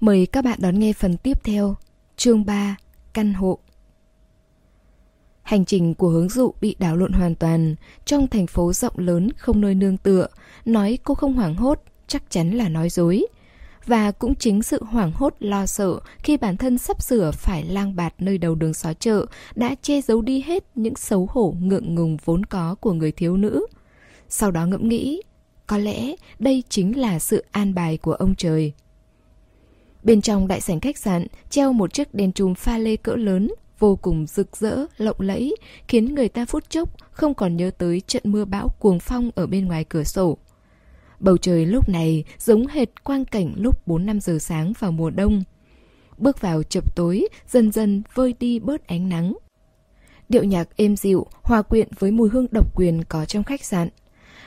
Mời các bạn đón nghe phần tiếp theo, chương 3, căn hộ. Hành trình của hướng dụ bị đảo lộn hoàn toàn, trong thành phố rộng lớn không nơi nương tựa, nói cô không hoảng hốt, chắc chắn là nói dối. Và cũng chính sự hoảng hốt lo sợ khi bản thân sắp sửa phải lang bạt nơi đầu đường xó chợ đã che giấu đi hết những xấu hổ ngượng ngùng vốn có của người thiếu nữ. Sau đó ngẫm nghĩ, có lẽ đây chính là sự an bài của ông trời. Bên trong đại sảnh khách sạn treo một chiếc đèn chùm pha lê cỡ lớn, vô cùng rực rỡ, lộng lẫy, khiến người ta phút chốc không còn nhớ tới trận mưa bão cuồng phong ở bên ngoài cửa sổ. Bầu trời lúc này giống hệt quang cảnh lúc 4-5 giờ sáng vào mùa đông. Bước vào chập tối, dần dần vơi đi bớt ánh nắng. Điệu nhạc êm dịu, hòa quyện với mùi hương độc quyền có trong khách sạn.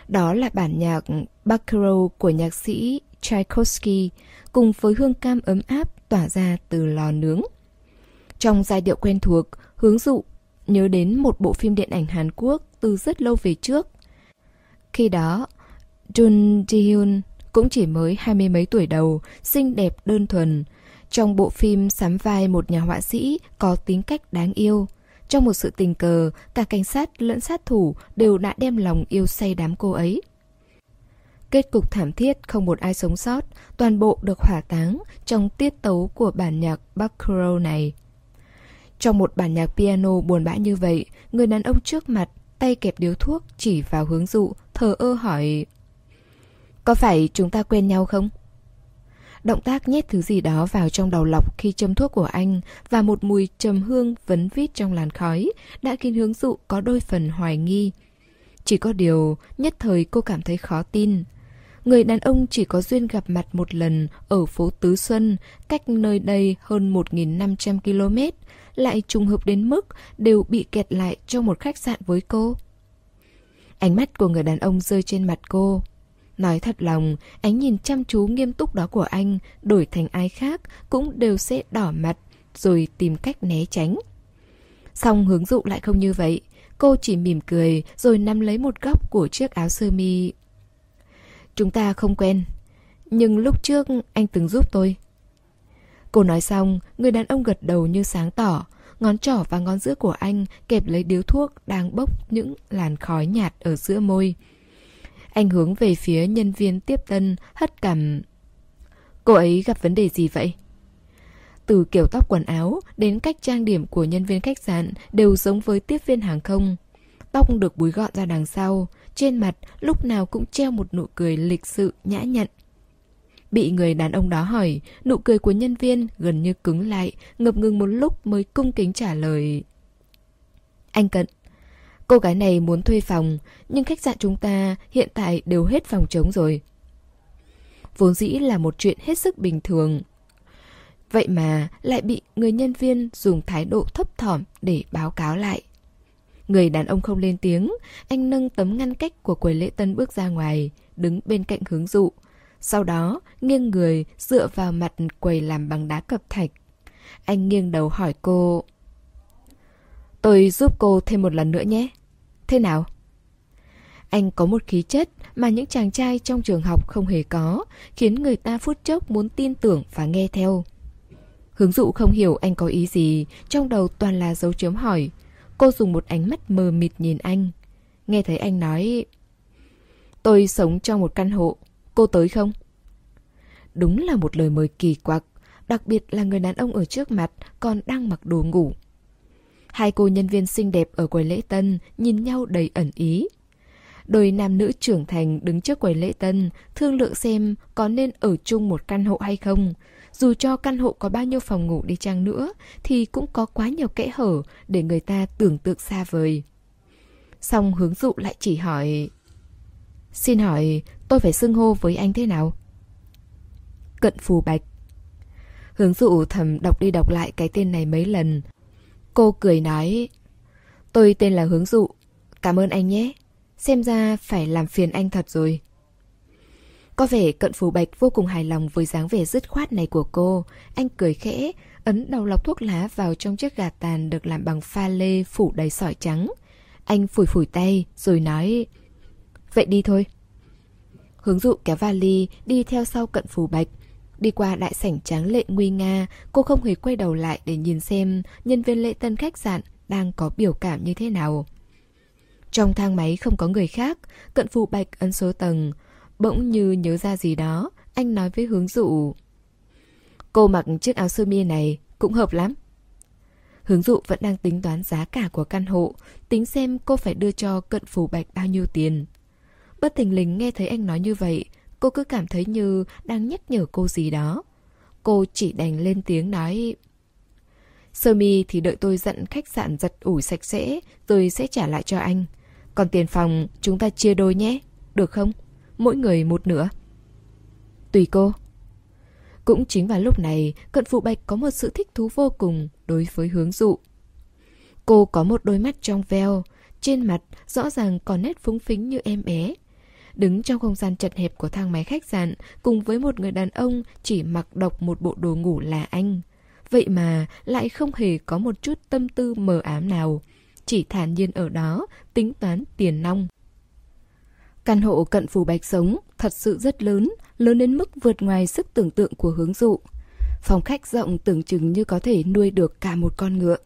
Đó là bản nhạc Baccarat của nhạc sĩ Tchaikovsky cùng với hương cam ấm áp tỏa ra từ lò nướng. Trong giai điệu quen thuộc, hướng dụ nhớ đến một bộ phim điện ảnh Hàn Quốc từ rất lâu về trước. Khi đó, Jun Ji-hyun cũng chỉ mới hai mươi mấy tuổi đầu, xinh đẹp đơn thuần. Trong bộ phim sắm vai một nhà họa sĩ có tính cách đáng yêu. Trong một sự tình cờ, cả cảnh sát lẫn sát thủ đều đã đem lòng yêu say đám cô ấy. Kết cục thảm thiết không một ai sống sót, toàn bộ được hỏa táng trong tiết tấu của bản nhạc Baccarat này. Trong một bản nhạc piano buồn bã như vậy, người đàn ông trước mặt, tay kẹp điếu thuốc chỉ vào hướng dụ, thờ ơ hỏi Có phải chúng ta quen nhau không? Động tác nhét thứ gì đó vào trong đầu lọc khi châm thuốc của anh và một mùi trầm hương vấn vít trong làn khói đã khiến hướng dụ có đôi phần hoài nghi. Chỉ có điều, nhất thời cô cảm thấy khó tin. Người đàn ông chỉ có duyên gặp mặt một lần ở phố Tứ Xuân, cách nơi đây hơn 1.500 km, lại trùng hợp đến mức đều bị kẹt lại trong một khách sạn với cô. Ánh mắt của người đàn ông rơi trên mặt cô. Nói thật lòng, ánh nhìn chăm chú nghiêm túc đó của anh đổi thành ai khác cũng đều sẽ đỏ mặt rồi tìm cách né tránh. song hướng dụ lại không như vậy. Cô chỉ mỉm cười rồi nắm lấy một góc của chiếc áo sơ mi. Chúng ta không quen, nhưng lúc trước anh từng giúp tôi. Cô nói xong, người đàn ông gật đầu như sáng tỏ, ngón trỏ và ngón giữa của anh kẹp lấy điếu thuốc đang bốc những làn khói nhạt ở giữa môi. Anh hướng về phía nhân viên tiếp tân, hất cằm. Cô ấy gặp vấn đề gì vậy? Từ kiểu tóc quần áo đến cách trang điểm của nhân viên khách sạn đều giống với tiếp viên hàng không. Tóc được búi gọn ra đằng sau, trên mặt lúc nào cũng treo một nụ cười lịch sự nhã nhặn. Bị người đàn ông đó hỏi, nụ cười của nhân viên gần như cứng lại, ngập ngừng một lúc mới cung kính trả lời. Anh Cận, cô gái này muốn thuê phòng, nhưng khách sạn chúng ta hiện tại đều hết phòng trống rồi. Vốn dĩ là một chuyện hết sức bình thường. Vậy mà lại bị người nhân viên dùng thái độ thấp thỏm để báo cáo lại. Người đàn ông không lên tiếng, anh nâng tấm ngăn cách của quầy lễ tân bước ra ngoài, đứng bên cạnh hướng dụ. Sau đó, nghiêng người, dựa vào mặt quầy làm bằng đá cẩm thạch. Anh nghiêng đầu hỏi cô. Tôi giúp cô thêm một lần nữa nhé. Thế nào? Anh có một khí chất mà những chàng trai trong trường học không hề có, khiến người ta phút chốc muốn tin tưởng và nghe theo. Hướng dụ không hiểu anh có ý gì, trong đầu toàn là dấu chấm hỏi. Cô dùng một ánh mắt mờ mịt nhìn anh. Nghe thấy anh nói... Tôi sống trong một căn hộ, cô tới không? Đúng là một lời mời kỳ quặc, đặc biệt là người đàn ông ở trước mặt còn đang mặc đồ ngủ. Hai cô nhân viên xinh đẹp ở quầy lễ tân nhìn nhau đầy ẩn ý. Đôi nam nữ trưởng thành đứng trước quầy lễ tân, thương lượng xem có nên ở chung một căn hộ hay không. Dù cho căn hộ có bao nhiêu phòng ngủ đi chăng nữa, thì cũng có quá nhiều kẽ hở để người ta tưởng tượng xa vời. Xong hướng dụ lại chỉ hỏi... Xin hỏi, tôi phải xưng hô với anh thế nào? Cận phù bạch. Hướng dụ thầm đọc đi đọc lại cái tên này mấy lần. Cô cười nói... Tôi tên là Hướng dụ. Cảm ơn anh nhé. Xem ra phải làm phiền anh thật rồi. Có vẻ cận phù bạch vô cùng hài lòng với dáng vẻ dứt khoát này của cô. Anh cười khẽ, ấn đầu lọc thuốc lá vào trong chiếc gà tàn được làm bằng pha lê phủ đầy sỏi trắng. Anh phủi phủi tay rồi nói Vậy đi thôi Hướng dụ kéo vali đi theo sau cận phù bạch Đi qua đại sảnh tráng lệ nguy nga, cô không hề quay đầu lại để nhìn xem nhân viên lễ tân khách sạn đang có biểu cảm như thế nào. Trong thang máy không có người khác, cận phù bạch ấn số tầng. Bỗng như nhớ ra gì đó, anh nói với hướng dụ. Cô mặc chiếc áo sơ mi này cũng hợp lắm. Hướng dụ vẫn đang tính toán giá cả của căn hộ, tính xem cô phải đưa cho cận phủ bạch bao nhiêu tiền. Bất tình lình nghe thấy anh nói như vậy, cô cứ cảm thấy như đang nhắc nhở cô gì đó. Cô chỉ đành lên tiếng nói... Sơ mi thì đợi tôi dặn khách sạn giặt ủi sạch sẽ, rồi sẽ trả lại cho anh. Còn tiền phòng chúng ta chia đôi nhé, được không? Mỗi người một nửa. Tùy cô. Cũng chính vào lúc này, cận phụ bạch có một sự thích thú vô cùng đối với hướng dụ. Cô có một đôi mắt trong veo, trên mặt rõ ràng còn nét phúng phính như em bé. Đứng trong không gian chật hẹp của thang máy khách sạn cùng với một người đàn ông chỉ mặc độc một bộ đồ ngủ là anh. Vậy mà lại không hề có một chút tâm tư mờ ám nào. Chỉ thản nhiên ở đó, tính toán tiền nong. Căn hộ cận phủ bạch sống thật sự rất lớn, lớn đến mức vượt ngoài sức tưởng tượng của hướng dụ. Phòng khách rộng tưởng chừng như có thể nuôi được cả một con ngựa.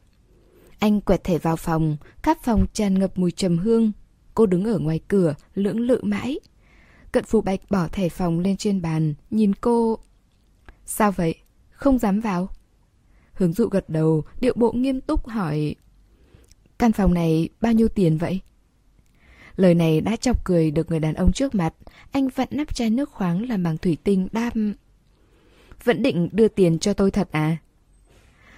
Anh quẹt thẻ vào phòng, khắp phòng tràn ngập mùi trầm hương. Cô đứng ở ngoài cửa, lưỡng lự mãi. Cận phủ bạch bỏ thẻ phòng lên trên bàn, nhìn cô... Sao vậy? Không dám vào? Hướng dụ gật đầu, điệu bộ nghiêm túc hỏi... Căn phòng này bao nhiêu tiền vậy? Lời này đã chọc cười được người đàn ông trước mặt. Anh vặn nắp chai nước khoáng làm bằng thủy tinh đam. Vẫn định đưa tiền cho tôi thật à?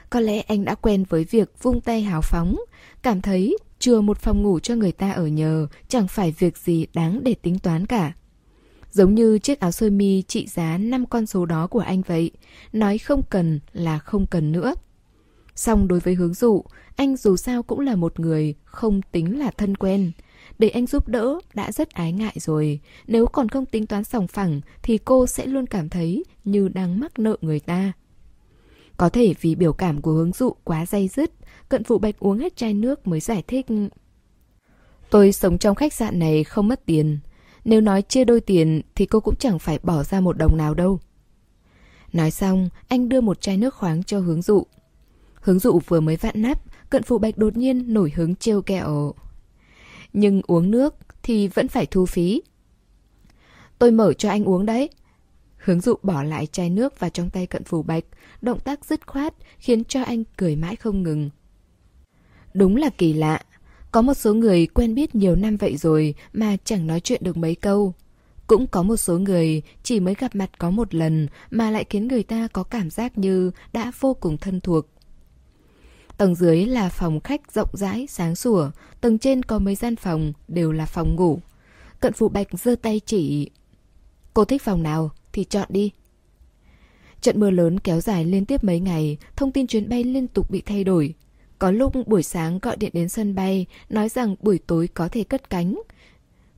Có lẽ anh đã quen với việc vung tay hào phóng, cảm thấy chừa một phòng ngủ cho người ta ở nhờ chẳng phải việc gì đáng để tính toán cả. Giống như chiếc áo sơ mi trị giá 5 con số đó của anh vậy, nói không cần là không cần nữa. Xong đối với hướng dụ, anh dù sao cũng là một người không tính là thân quen. Để anh giúp đỡ đã rất ái ngại rồi. Nếu còn không tính toán sòng phẳng thì cô sẽ luôn cảm thấy như đang mắc nợ người ta. Có thể vì biểu cảm của hướng dụ quá dây dứt, cận phụ bạch uống hết chai nước mới giải thích. Tôi sống trong khách sạn này không mất tiền. Nếu nói chia đôi tiền thì cô cũng chẳng phải bỏ ra một đồng nào đâu. Nói xong, anh đưa một chai nước khoáng cho hướng dụ. Hướng dụ vừa mới vặn nắp, cận phụ bạch đột nhiên nổi hứng trêu kẹo. Nhưng uống nước thì vẫn phải thu phí. Tôi mở cho anh uống đấy. Hướng dụ bỏ lại chai nước vào trong tay cận phủ bạch, động tác dứt khoát khiến cho anh cười mãi không ngừng. Đúng là kỳ lạ, có một số người quen biết nhiều năm vậy rồi mà chẳng nói chuyện được mấy câu. Cũng có một số người chỉ mới gặp mặt có một lần mà lại khiến người ta có cảm giác như đã vô cùng thân thuộc. Tầng dưới là phòng khách rộng rãi, sáng sủa, tầng trên có mấy gian phòng, đều là phòng ngủ. Cận phụ bạch giơ tay chỉ. Cô thích phòng nào thì chọn đi. Trận mưa lớn kéo dài liên tiếp mấy ngày, thông tin chuyến bay liên tục bị thay đổi. Có lúc buổi sáng gọi điện đến sân bay, nói rằng buổi tối có thể cất cánh.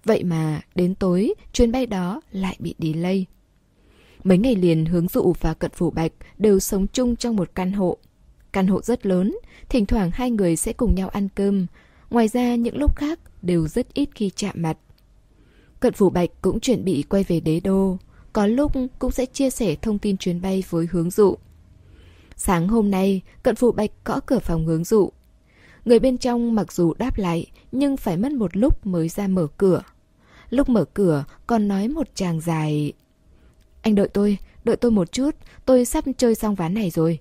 Vậy mà, đến tối, chuyến bay đó lại bị delay. Mấy ngày liền hướng dụ và cận phủ bạch đều sống chung trong một căn hộ. Căn hộ rất lớn, thỉnh thoảng hai người sẽ cùng nhau ăn cơm. Ngoài ra những lúc khác đều rất ít khi chạm mặt. Cận phủ bạch cũng chuẩn bị quay về đế đô. Có lúc cũng sẽ chia sẻ thông tin chuyến bay với hướng dụ. Sáng hôm nay, cận Phủ bạch gõ cửa phòng hướng dụ. Người bên trong mặc dù đáp lại, nhưng phải mất một lúc mới ra mở cửa. Lúc mở cửa, còn nói một chàng dài. Anh đợi tôi, đợi tôi một chút, tôi sắp chơi xong ván này rồi.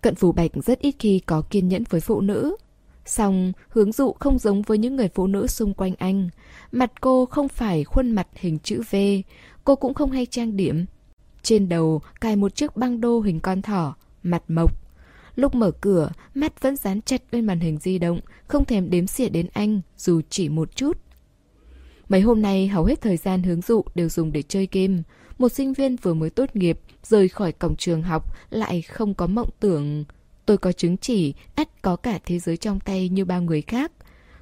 Cận phủ bạch rất ít khi có kiên nhẫn với phụ nữ. song hướng dụ không giống với những người phụ nữ xung quanh anh. Mặt cô không phải khuôn mặt hình chữ V, cô cũng không hay trang điểm. Trên đầu cài một chiếc băng đô hình con thỏ, mặt mộc. Lúc mở cửa, mắt vẫn dán chặt lên màn hình di động, không thèm đếm xỉa đến anh, dù chỉ một chút. Mấy hôm nay, hầu hết thời gian hướng dụ đều dùng để chơi game. Một sinh viên vừa mới tốt nghiệp, rời khỏi cổng trường học, lại không có mộng tưởng. Tôi có chứng chỉ, ắt có cả thế giới trong tay như bao người khác.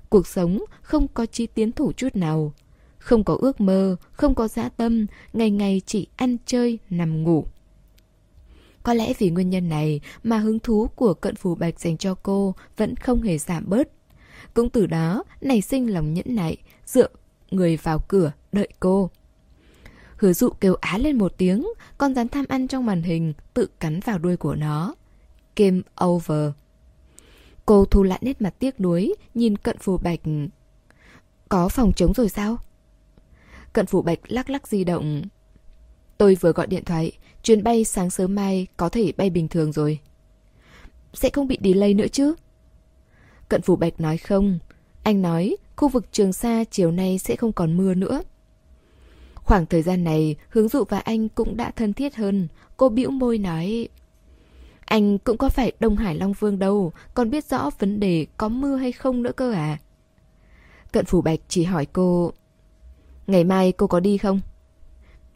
Cuộc sống không có chi tiến thủ chút nào. Không có ước mơ, không có dã tâm, ngày ngày chỉ ăn chơi, nằm ngủ. Có lẽ vì nguyên nhân này mà hứng thú của cận phù bạch dành cho cô vẫn không hề giảm bớt. Cũng từ đó nảy sinh lòng nhẫn nại, dựa người vào cửa đợi cô. Hứa dụ kêu á lên một tiếng, con rắn tham ăn trong màn hình tự cắn vào đuôi của nó. Game over. Cô thu lại nét mặt tiếc nuối, nhìn cận phù bạch. Có phòng chống rồi sao? Cận phù bạch lắc lắc di động. Tôi vừa gọi điện thoại, chuyến bay sáng sớm mai có thể bay bình thường rồi. Sẽ không bị delay nữa chứ? Cận phủ bạch nói không. Anh nói khu vực Trường Sa chiều nay sẽ không còn mưa nữa. Khoảng thời gian này, hướng dụ và anh cũng đã thân thiết hơn. Cô bĩu môi nói... Anh cũng có phải Đông Hải Long Vương đâu, còn biết rõ vấn đề có mưa hay không nữa cơ à? Cận Phủ Bạch chỉ hỏi cô... Ngày mai cô có đi không?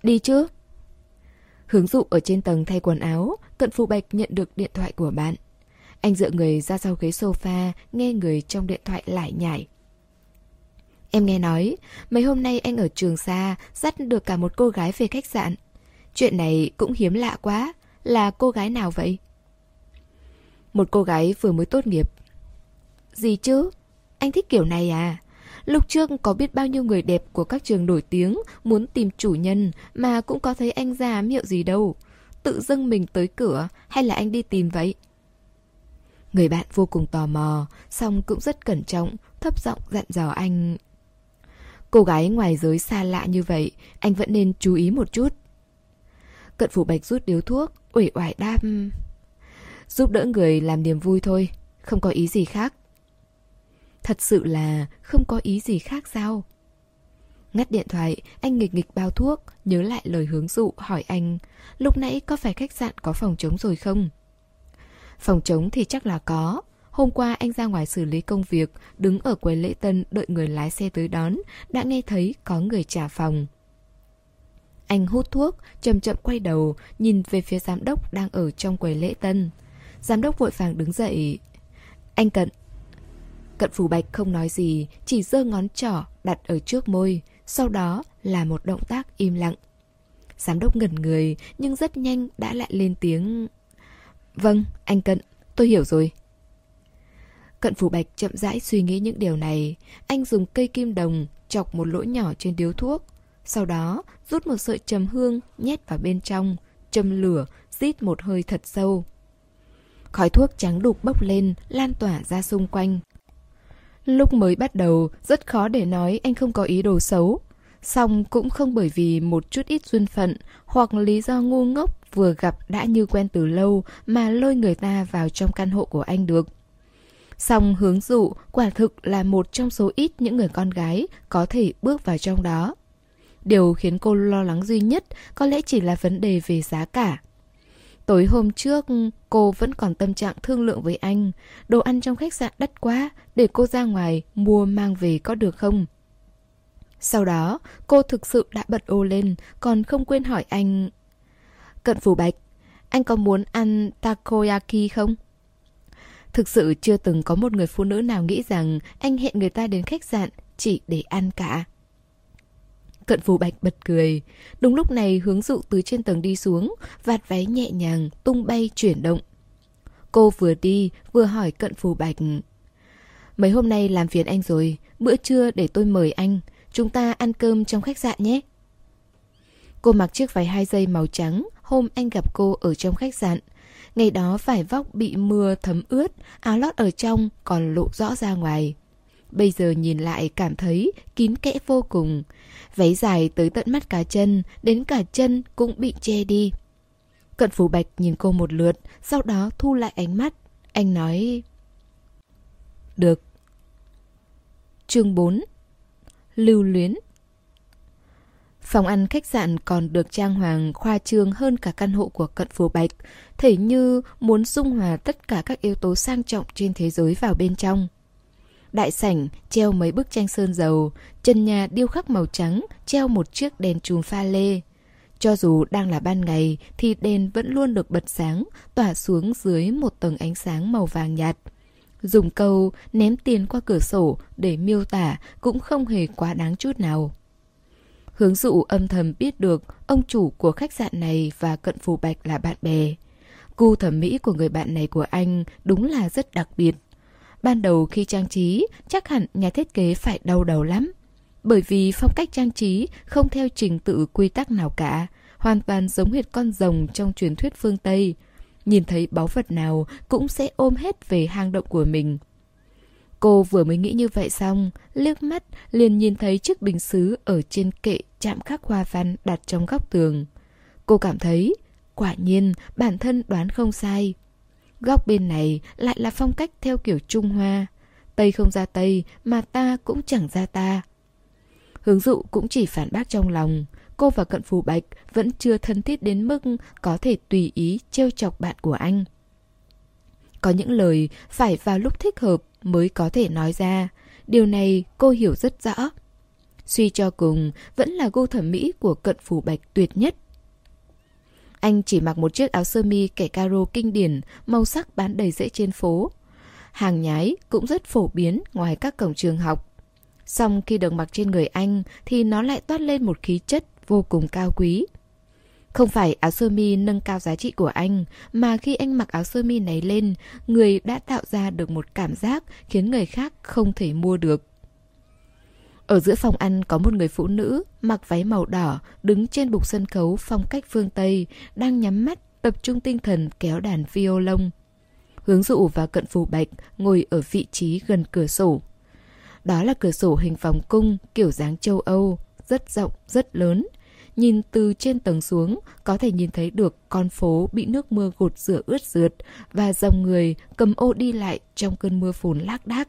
Đi chứ. Hướng dụ ở trên tầng thay quần áo, Cận Phủ Bạch nhận được điện thoại của bạn. Anh dựa người ra sau ghế sofa, nghe người trong điện thoại lại nhải. Em nghe nói, mấy hôm nay anh ở trường xa, dắt được cả một cô gái về khách sạn. Chuyện này cũng hiếm lạ quá, là cô gái nào vậy? Một cô gái vừa mới tốt nghiệp. Gì chứ? Anh thích kiểu này à? Lúc trước có biết bao nhiêu người đẹp của các trường nổi tiếng muốn tìm chủ nhân mà cũng có thấy anh ra miệu gì đâu. Tự dưng mình tới cửa hay là anh đi tìm vậy? Người bạn vô cùng tò mò, song cũng rất cẩn trọng, thấp giọng dặn dò anh. Cô gái ngoài giới xa lạ như vậy, anh vẫn nên chú ý một chút. Cận phủ bạch rút điếu thuốc, uể oải đáp. Ừ, giúp đỡ người làm niềm vui thôi, không có ý gì khác. Thật sự là không có ý gì khác sao? Ngắt điện thoại, anh nghịch nghịch bao thuốc, nhớ lại lời hướng dụ hỏi anh, lúc nãy có phải khách sạn có phòng trống rồi không? Phòng trống thì chắc là có. Hôm qua anh ra ngoài xử lý công việc, đứng ở quầy lễ tân đợi người lái xe tới đón, đã nghe thấy có người trả phòng. Anh hút thuốc, chậm chậm quay đầu, nhìn về phía giám đốc đang ở trong quầy lễ tân. Giám đốc vội vàng đứng dậy. Anh Cận. Cận Phủ Bạch không nói gì, chỉ giơ ngón trỏ đặt ở trước môi, sau đó là một động tác im lặng. Giám đốc ngẩn người, nhưng rất nhanh đã lại lên tiếng... Vâng, anh Cận, tôi hiểu rồi. Cận Phủ Bạch chậm rãi suy nghĩ những điều này. Anh dùng cây kim đồng chọc một lỗ nhỏ trên điếu thuốc. Sau đó rút một sợi trầm hương nhét vào bên trong, châm lửa, rít một hơi thật sâu. Khói thuốc trắng đục bốc lên, lan tỏa ra xung quanh. Lúc mới bắt đầu, rất khó để nói anh không có ý đồ xấu. Xong cũng không bởi vì một chút ít duyên phận hoặc lý do ngu ngốc vừa gặp đã như quen từ lâu mà lôi người ta vào trong căn hộ của anh được. Song hướng dụ quả thực là một trong số ít những người con gái có thể bước vào trong đó. Điều khiến cô lo lắng duy nhất có lẽ chỉ là vấn đề về giá cả. Tối hôm trước, cô vẫn còn tâm trạng thương lượng với anh. Đồ ăn trong khách sạn đắt quá, để cô ra ngoài mua mang về có được không? Sau đó, cô thực sự đã bật ô lên, còn không quên hỏi anh Cận Phủ Bạch, anh có muốn ăn takoyaki không? Thực sự chưa từng có một người phụ nữ nào nghĩ rằng anh hẹn người ta đến khách sạn chỉ để ăn cả. Cận phù Bạch bật cười. Đúng lúc này hướng dụ từ trên tầng đi xuống, vạt váy nhẹ nhàng, tung bay chuyển động. Cô vừa đi, vừa hỏi Cận phù Bạch. Mấy hôm nay làm phiền anh rồi, bữa trưa để tôi mời anh. Chúng ta ăn cơm trong khách sạn nhé. Cô mặc chiếc váy hai dây màu trắng, hôm anh gặp cô ở trong khách sạn. Ngày đó vải vóc bị mưa thấm ướt, áo lót ở trong còn lộ rõ ra ngoài. Bây giờ nhìn lại cảm thấy kín kẽ vô cùng. Váy dài tới tận mắt cả chân, đến cả chân cũng bị che đi. Cận Phủ Bạch nhìn cô một lượt, sau đó thu lại ánh mắt. Anh nói... Được. Chương 4 Lưu luyến Phòng ăn khách sạn còn được trang hoàng khoa trương hơn cả căn hộ của cận phủ bạch, thể như muốn dung hòa tất cả các yếu tố sang trọng trên thế giới vào bên trong. Đại sảnh treo mấy bức tranh sơn dầu, chân nhà điêu khắc màu trắng treo một chiếc đèn chùm pha lê. Cho dù đang là ban ngày thì đèn vẫn luôn được bật sáng, tỏa xuống dưới một tầng ánh sáng màu vàng nhạt. Dùng câu ném tiền qua cửa sổ để miêu tả cũng không hề quá đáng chút nào. Hướng dụ âm thầm biết được ông chủ của khách sạn này và cận phù bạch là bạn bè. Gu thẩm mỹ của người bạn này của anh đúng là rất đặc biệt. Ban đầu khi trang trí, chắc hẳn nhà thiết kế phải đau đầu lắm. Bởi vì phong cách trang trí không theo trình tự quy tắc nào cả, hoàn toàn giống hệt con rồng trong truyền thuyết phương Tây. Nhìn thấy báu vật nào cũng sẽ ôm hết về hang động của mình. Cô vừa mới nghĩ như vậy xong, liếc mắt liền nhìn thấy chiếc bình xứ ở trên kệ chạm khắc hoa văn đặt trong góc tường. Cô cảm thấy, quả nhiên bản thân đoán không sai. Góc bên này lại là phong cách theo kiểu Trung Hoa. Tây không ra Tây mà ta cũng chẳng ra ta. Hướng dụ cũng chỉ phản bác trong lòng. Cô và Cận Phù Bạch vẫn chưa thân thiết đến mức có thể tùy ý trêu chọc bạn của anh. Có những lời phải vào lúc thích hợp mới có thể nói ra. Điều này cô hiểu rất rõ. Suy cho cùng, vẫn là gu thẩm mỹ của Cận phủ Bạch tuyệt nhất. Anh chỉ mặc một chiếc áo sơ mi kẻ caro kinh điển, màu sắc bán đầy dễ trên phố. Hàng nhái cũng rất phổ biến ngoài các cổng trường học. Xong khi được mặc trên người anh thì nó lại toát lên một khí chất vô cùng cao quý. Không phải áo sơ mi nâng cao giá trị của anh, mà khi anh mặc áo sơ mi này lên, người đã tạo ra được một cảm giác khiến người khác không thể mua được. Ở giữa phòng ăn có một người phụ nữ mặc váy màu đỏ đứng trên bục sân khấu phong cách phương Tây, đang nhắm mắt tập trung tinh thần kéo đàn violon. Hướng dụ và cận phù bạch ngồi ở vị trí gần cửa sổ. Đó là cửa sổ hình vòng cung kiểu dáng châu Âu, rất rộng, rất lớn. Nhìn từ trên tầng xuống, có thể nhìn thấy được con phố bị nước mưa gột rửa ướt rượt và dòng người cầm ô đi lại trong cơn mưa phùn lác đác.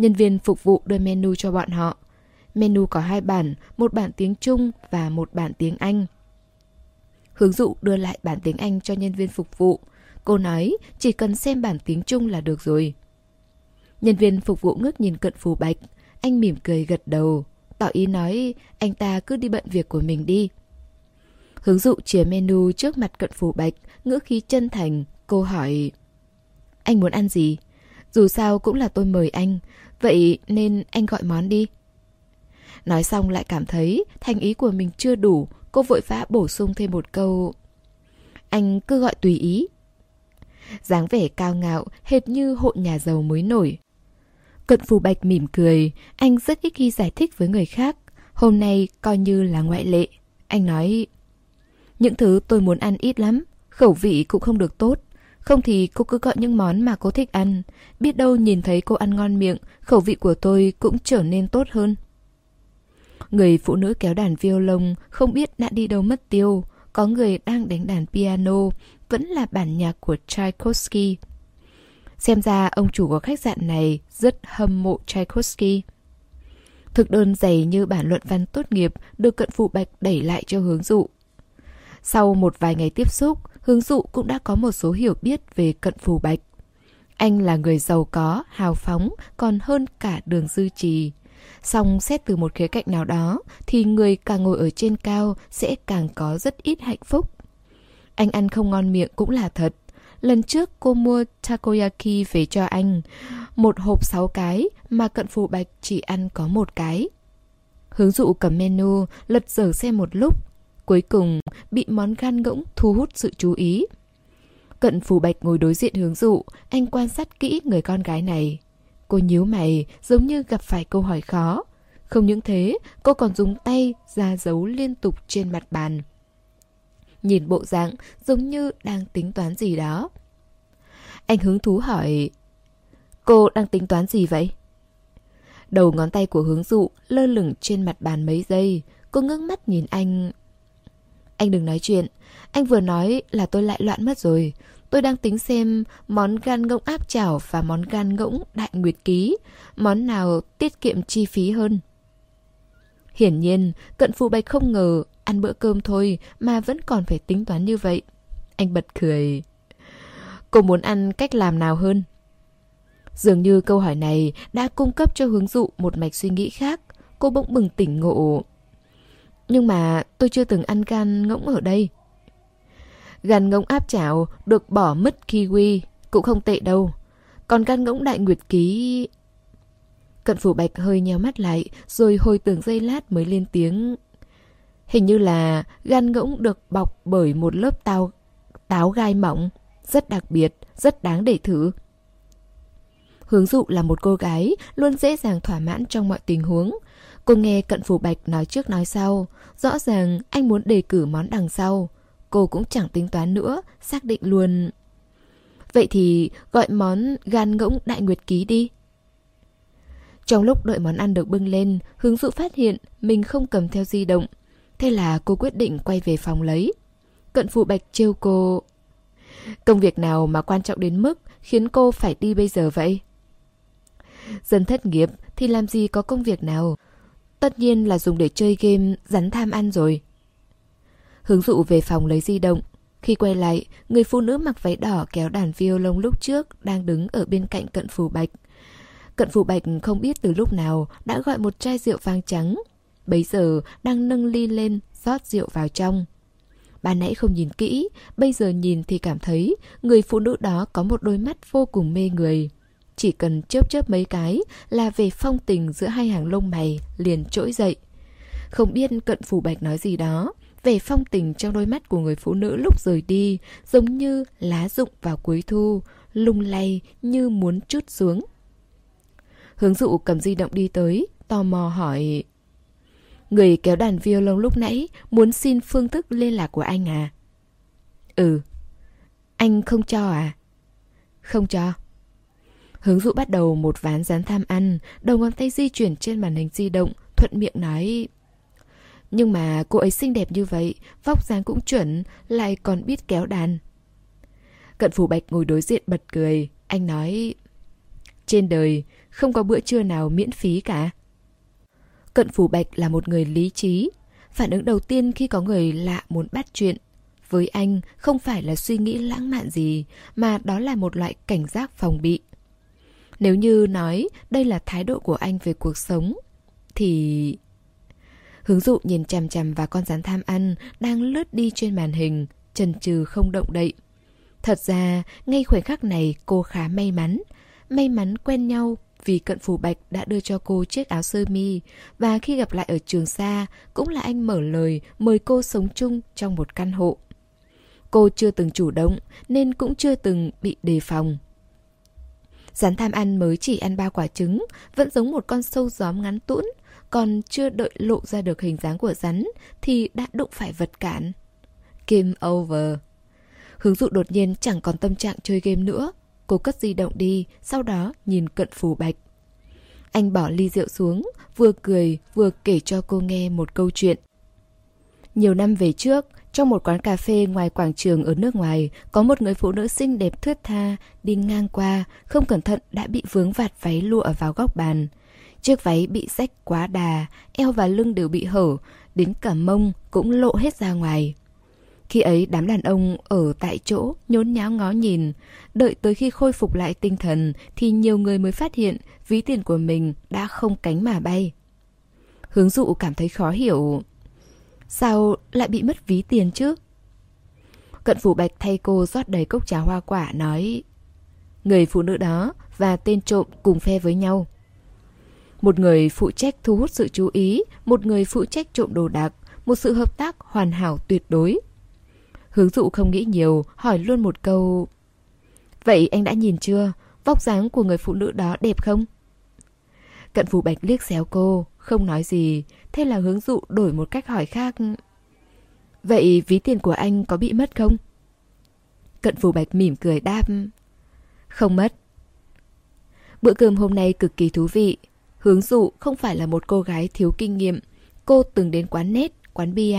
Nhân viên phục vụ đưa menu cho bọn họ. Menu có hai bản, một bản tiếng Trung và một bản tiếng Anh. Hướng dụ đưa lại bản tiếng Anh cho nhân viên phục vụ. Cô nói chỉ cần xem bản tiếng Trung là được rồi. Nhân viên phục vụ ngước nhìn cận phù bạch. Anh mỉm cười gật đầu. Tỏ ý nói anh ta cứ đi bận việc của mình đi. Hướng dụ chìa menu trước mặt cận phù bạch, ngữ khí chân thành, cô hỏi Anh muốn ăn gì? Dù sao cũng là tôi mời anh, vậy nên anh gọi món đi. Nói xong lại cảm thấy thành ý của mình chưa đủ, cô vội vã bổ sung thêm một câu Anh cứ gọi tùy ý. dáng vẻ cao ngạo, hệt như hộ nhà giàu mới nổi. Cận phù bạch mỉm cười, anh rất ít khi giải thích với người khác. Hôm nay coi như là ngoại lệ. Anh nói, những thứ tôi muốn ăn ít lắm, khẩu vị cũng không được tốt. Không thì cô cứ gọi những món mà cô thích ăn. Biết đâu nhìn thấy cô ăn ngon miệng, khẩu vị của tôi cũng trở nên tốt hơn. Người phụ nữ kéo đàn violon không biết đã đi đâu mất tiêu. Có người đang đánh đàn piano, vẫn là bản nhạc của Tchaikovsky. Xem ra ông chủ của khách sạn này rất hâm mộ Tchaikovsky. Thực đơn dày như bản luận văn tốt nghiệp được cận phụ bạch đẩy lại cho hướng dụ. Sau một vài ngày tiếp xúc, hướng dụ cũng đã có một số hiểu biết về cận phù bạch. Anh là người giàu có, hào phóng, còn hơn cả đường dư trì. Song xét từ một khía cạnh nào đó, thì người càng ngồi ở trên cao sẽ càng có rất ít hạnh phúc. Anh ăn không ngon miệng cũng là thật, Lần trước cô mua takoyaki về cho anh. Một hộp 6 cái mà cận phù bạch chỉ ăn có một cái. Hướng dụ cầm menu, lật dở xem một lúc. Cuối cùng bị món gan ngỗng thu hút sự chú ý. Cận phù bạch ngồi đối diện hướng dụ, anh quan sát kỹ người con gái này. Cô nhíu mày giống như gặp phải câu hỏi khó. Không những thế, cô còn dùng tay ra dấu liên tục trên mặt bàn. Nhìn bộ dạng giống như đang tính toán gì đó Anh hứng thú hỏi Cô đang tính toán gì vậy? Đầu ngón tay của hướng dụ lơ lửng trên mặt bàn mấy giây Cô ngước mắt nhìn anh anh đừng nói chuyện Anh vừa nói là tôi lại loạn mất rồi Tôi đang tính xem món gan ngỗng áp chảo và món gan ngỗng đại nguyệt ký Món nào tiết kiệm chi phí hơn Hiển nhiên, cận phụ bạch không ngờ ăn bữa cơm thôi mà vẫn còn phải tính toán như vậy. Anh bật cười. Cô muốn ăn cách làm nào hơn? Dường như câu hỏi này đã cung cấp cho hướng dụ một mạch suy nghĩ khác. Cô bỗng bừng tỉnh ngộ. Nhưng mà tôi chưa từng ăn gan ngỗng ở đây. Gan ngỗng áp chảo được bỏ mất kiwi, cũng không tệ đâu. Còn gan ngỗng đại nguyệt ký... Cận phủ bạch hơi nheo mắt lại, rồi hồi tưởng giây lát mới lên tiếng Hình như là gan ngỗng được bọc bởi một lớp tao, táo gai mỏng, rất đặc biệt, rất đáng để thử. Hướng dụ là một cô gái luôn dễ dàng thỏa mãn trong mọi tình huống. Cô nghe cận phủ bạch nói trước nói sau, rõ ràng anh muốn đề cử món đằng sau. Cô cũng chẳng tính toán nữa, xác định luôn. Vậy thì gọi món gan ngỗng đại nguyệt ký đi. Trong lúc đợi món ăn được bưng lên, hướng dụ phát hiện mình không cầm theo di động. Thế là cô quyết định quay về phòng lấy. Cận phụ bạch trêu cô. Công việc nào mà quan trọng đến mức khiến cô phải đi bây giờ vậy? Dân thất nghiệp thì làm gì có công việc nào? Tất nhiên là dùng để chơi game rắn tham ăn rồi. Hướng dụ về phòng lấy di động. Khi quay lại, người phụ nữ mặc váy đỏ kéo đàn violon lúc trước đang đứng ở bên cạnh cận phù bạch. Cận phù bạch không biết từ lúc nào đã gọi một chai rượu vang trắng. Bấy giờ đang nâng ly lên, rót rượu vào trong. Ban nãy không nhìn kỹ, bây giờ nhìn thì cảm thấy người phụ nữ đó có một đôi mắt vô cùng mê người. Chỉ cần chớp chớp mấy cái là về phong tình giữa hai hàng lông mày liền trỗi dậy. Không biết cận phủ bạch nói gì đó, về phong tình trong đôi mắt của người phụ nữ lúc rời đi giống như lá rụng vào cuối thu, lung lay như muốn trút xuống. Hướng dụ cầm di động đi tới, tò mò hỏi Người kéo đàn violon lúc nãy muốn xin phương thức liên lạc của anh à? Ừ. Anh không cho à? Không cho. Hướng dụ bắt đầu một ván rán tham ăn, đầu ngón tay di chuyển trên màn hình di động, thuận miệng nói... Nhưng mà cô ấy xinh đẹp như vậy, vóc dáng cũng chuẩn, lại còn biết kéo đàn. Cận phủ bạch ngồi đối diện bật cười, anh nói... Trên đời, không có bữa trưa nào miễn phí cả. Cận phủ bạch là một người lý trí. Phản ứng đầu tiên khi có người lạ muốn bắt chuyện. Với anh, không phải là suy nghĩ lãng mạn gì, mà đó là một loại cảnh giác phòng bị. Nếu như nói đây là thái độ của anh về cuộc sống, thì... Hướng dụ nhìn chằm chằm vào con rắn tham ăn đang lướt đi trên màn hình, chần chừ không động đậy. Thật ra, ngay khoảnh khắc này cô khá may mắn. May mắn quen nhau vì cận phủ bạch đã đưa cho cô chiếc áo sơ mi và khi gặp lại ở trường xa cũng là anh mở lời mời cô sống chung trong một căn hộ. Cô chưa từng chủ động nên cũng chưa từng bị đề phòng. Rắn tham ăn mới chỉ ăn ba quả trứng, vẫn giống một con sâu gióm ngắn tũn, còn chưa đợi lộ ra được hình dáng của rắn thì đã đụng phải vật cản. Game over. Hướng dụ đột nhiên chẳng còn tâm trạng chơi game nữa. Cô cất di động đi, sau đó nhìn cận phù bạch. Anh bỏ ly rượu xuống, vừa cười vừa kể cho cô nghe một câu chuyện. Nhiều năm về trước, trong một quán cà phê ngoài quảng trường ở nước ngoài, có một người phụ nữ xinh đẹp thướt tha, đi ngang qua, không cẩn thận đã bị vướng vạt váy lụa vào góc bàn. Chiếc váy bị rách quá đà, eo và lưng đều bị hở, đến cả mông cũng lộ hết ra ngoài. Khi ấy đám đàn ông ở tại chỗ nhốn nháo ngó nhìn, đợi tới khi khôi phục lại tinh thần thì nhiều người mới phát hiện ví tiền của mình đã không cánh mà bay. Hướng dụ cảm thấy khó hiểu. Sao lại bị mất ví tiền chứ? Cận phủ bạch thay cô rót đầy cốc trà hoa quả nói Người phụ nữ đó và tên trộm cùng phe với nhau. Một người phụ trách thu hút sự chú ý, một người phụ trách trộm đồ đạc, một sự hợp tác hoàn hảo tuyệt đối. Hướng dụ không nghĩ nhiều, hỏi luôn một câu. Vậy anh đã nhìn chưa? Vóc dáng của người phụ nữ đó đẹp không? Cận phủ bạch liếc xéo cô, không nói gì. Thế là hướng dụ đổi một cách hỏi khác. Vậy ví tiền của anh có bị mất không? Cận phủ bạch mỉm cười đáp. Không mất. Bữa cơm hôm nay cực kỳ thú vị. Hướng dụ không phải là một cô gái thiếu kinh nghiệm. Cô từng đến quán nét, quán bia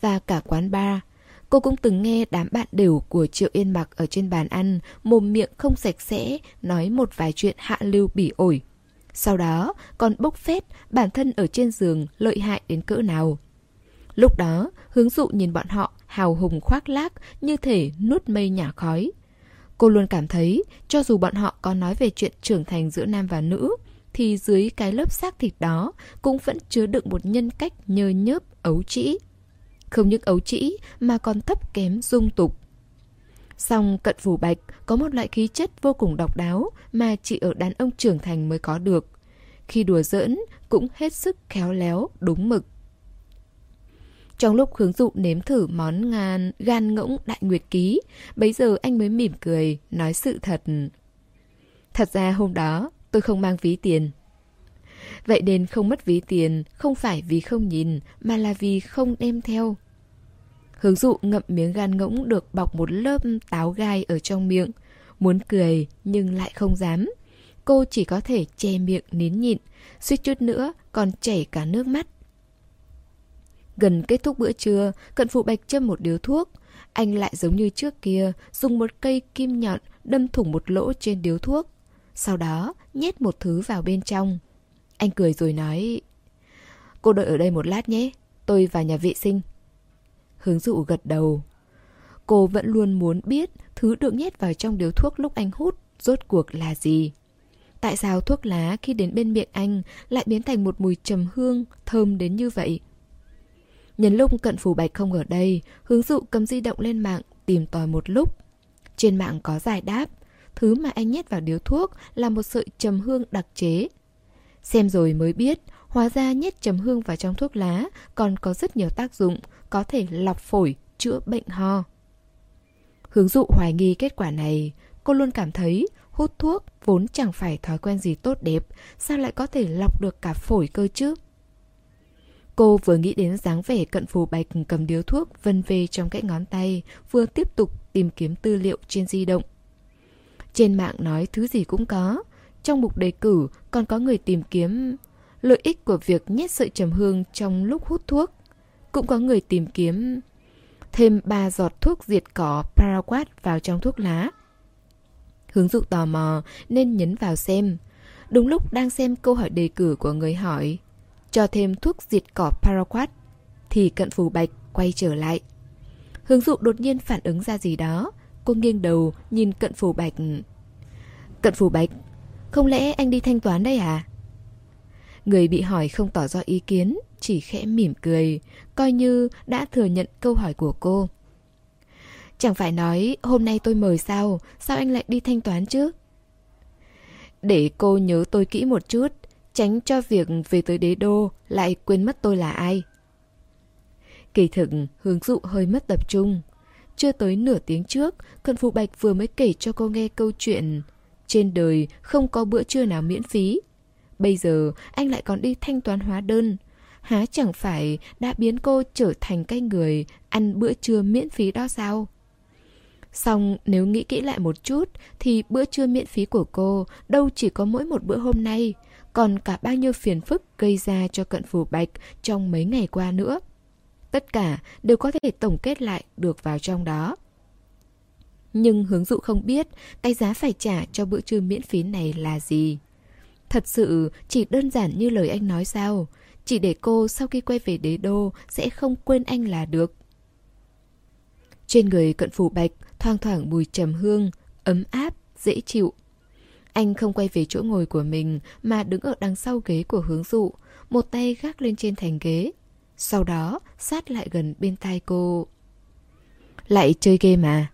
và cả quán bar. Cô cũng từng nghe đám bạn đều của Triệu Yên Mặc ở trên bàn ăn, mồm miệng không sạch sẽ, nói một vài chuyện hạ lưu bỉ ổi. Sau đó còn bốc phét bản thân ở trên giường lợi hại đến cỡ nào. Lúc đó, hướng dụ nhìn bọn họ hào hùng khoác lác như thể nuốt mây nhả khói. Cô luôn cảm thấy, cho dù bọn họ có nói về chuyện trưởng thành giữa nam và nữ, thì dưới cái lớp xác thịt đó cũng vẫn chứa đựng một nhân cách nhơ nhớp, ấu trĩ. Không những ấu trĩ mà còn thấp kém dung tục. Song cận phủ bạch có một loại khí chất vô cùng độc đáo mà chỉ ở đàn ông trưởng thành mới có được. Khi đùa giỡn cũng hết sức khéo léo, đúng mực. Trong lúc hướng dụ nếm thử món ngan gan ngỗng đại nguyệt ký, bấy giờ anh mới mỉm cười, nói sự thật. Thật ra hôm đó tôi không mang ví tiền. Vậy nên không mất ví tiền, không phải vì không nhìn, mà là vì không đem theo. Hướng dụ ngậm miếng gan ngỗng được bọc một lớp táo gai ở trong miệng. Muốn cười, nhưng lại không dám. Cô chỉ có thể che miệng nín nhịn, suýt chút nữa còn chảy cả nước mắt. Gần kết thúc bữa trưa, cận phụ bạch châm một điếu thuốc. Anh lại giống như trước kia, dùng một cây kim nhọn đâm thủng một lỗ trên điếu thuốc. Sau đó, nhét một thứ vào bên trong. Anh cười rồi nói Cô đợi ở đây một lát nhé Tôi vào nhà vệ sinh Hướng dụ gật đầu. Cô vẫn luôn muốn biết Thứ được nhét vào trong điếu thuốc lúc anh hút Rốt cuộc là gì. Tại sao thuốc lá khi đến bên miệng anh Lại biến thành một mùi trầm hương Thơm đến như vậy? Nhân lúc cận phủ bạch không ở đây Hướng dụ cầm di động lên mạng Tìm tòi một lúc. Trên mạng có giải đáp Thứ mà anh nhét vào điếu thuốc Là một sợi trầm hương đặc chế. Xem rồi mới biết, hóa ra nhét chấm hương vào trong thuốc lá còn có rất nhiều tác dụng, có thể lọc phổi, chữa bệnh ho. Hướng dụ hoài nghi kết quả này, cô luôn cảm thấy hút thuốc vốn chẳng phải thói quen gì tốt đẹp, sao lại có thể lọc được cả phổi cơ chứ? Cô vừa nghĩ đến dáng vẻ cận phù bạch cầm điếu thuốc vân về trong cái ngón tay, vừa tiếp tục tìm kiếm tư liệu trên di động. Trên mạng nói thứ gì cũng có, trong mục đề cử còn có người tìm kiếm lợi ích của việc nhét sợi trầm hương trong lúc hút thuốc. Cũng có người tìm kiếm thêm 3 giọt thuốc diệt cỏ paraquat vào trong thuốc lá. Hướng dụ tò mò nên nhấn vào xem. Đúng lúc đang xem câu hỏi đề cử của người hỏi cho thêm thuốc diệt cỏ paraquat thì cận phù bạch quay trở lại. Hướng dụ đột nhiên phản ứng ra gì đó. Cô nghiêng đầu nhìn cận phù bạch. Cận phù bạch, không lẽ anh đi thanh toán đây à? Người bị hỏi không tỏ ra ý kiến, chỉ khẽ mỉm cười, coi như đã thừa nhận câu hỏi của cô. Chẳng phải nói hôm nay tôi mời sao, sao anh lại đi thanh toán chứ? Để cô nhớ tôi kỹ một chút, tránh cho việc về tới đế đô lại quên mất tôi là ai. Kỳ thực, hướng dụ hơi mất tập trung. Chưa tới nửa tiếng trước, Cần Phụ Bạch vừa mới kể cho cô nghe câu chuyện trên đời không có bữa trưa nào miễn phí. Bây giờ anh lại còn đi thanh toán hóa đơn. Há chẳng phải đã biến cô trở thành cái người ăn bữa trưa miễn phí đó sao? Xong nếu nghĩ kỹ lại một chút thì bữa trưa miễn phí của cô đâu chỉ có mỗi một bữa hôm nay, còn cả bao nhiêu phiền phức gây ra cho cận phủ bạch trong mấy ngày qua nữa. Tất cả đều có thể tổng kết lại được vào trong đó. Nhưng hướng dụ không biết cái giá phải trả cho bữa trưa miễn phí này là gì. Thật sự chỉ đơn giản như lời anh nói sao, chỉ để cô sau khi quay về đế đô sẽ không quên anh là được. Trên người cận phủ bạch thoang thoảng mùi trầm hương, ấm áp, dễ chịu. Anh không quay về chỗ ngồi của mình mà đứng ở đằng sau ghế của hướng dụ, một tay gác lên trên thành ghế. Sau đó sát lại gần bên tai cô. Lại chơi game à?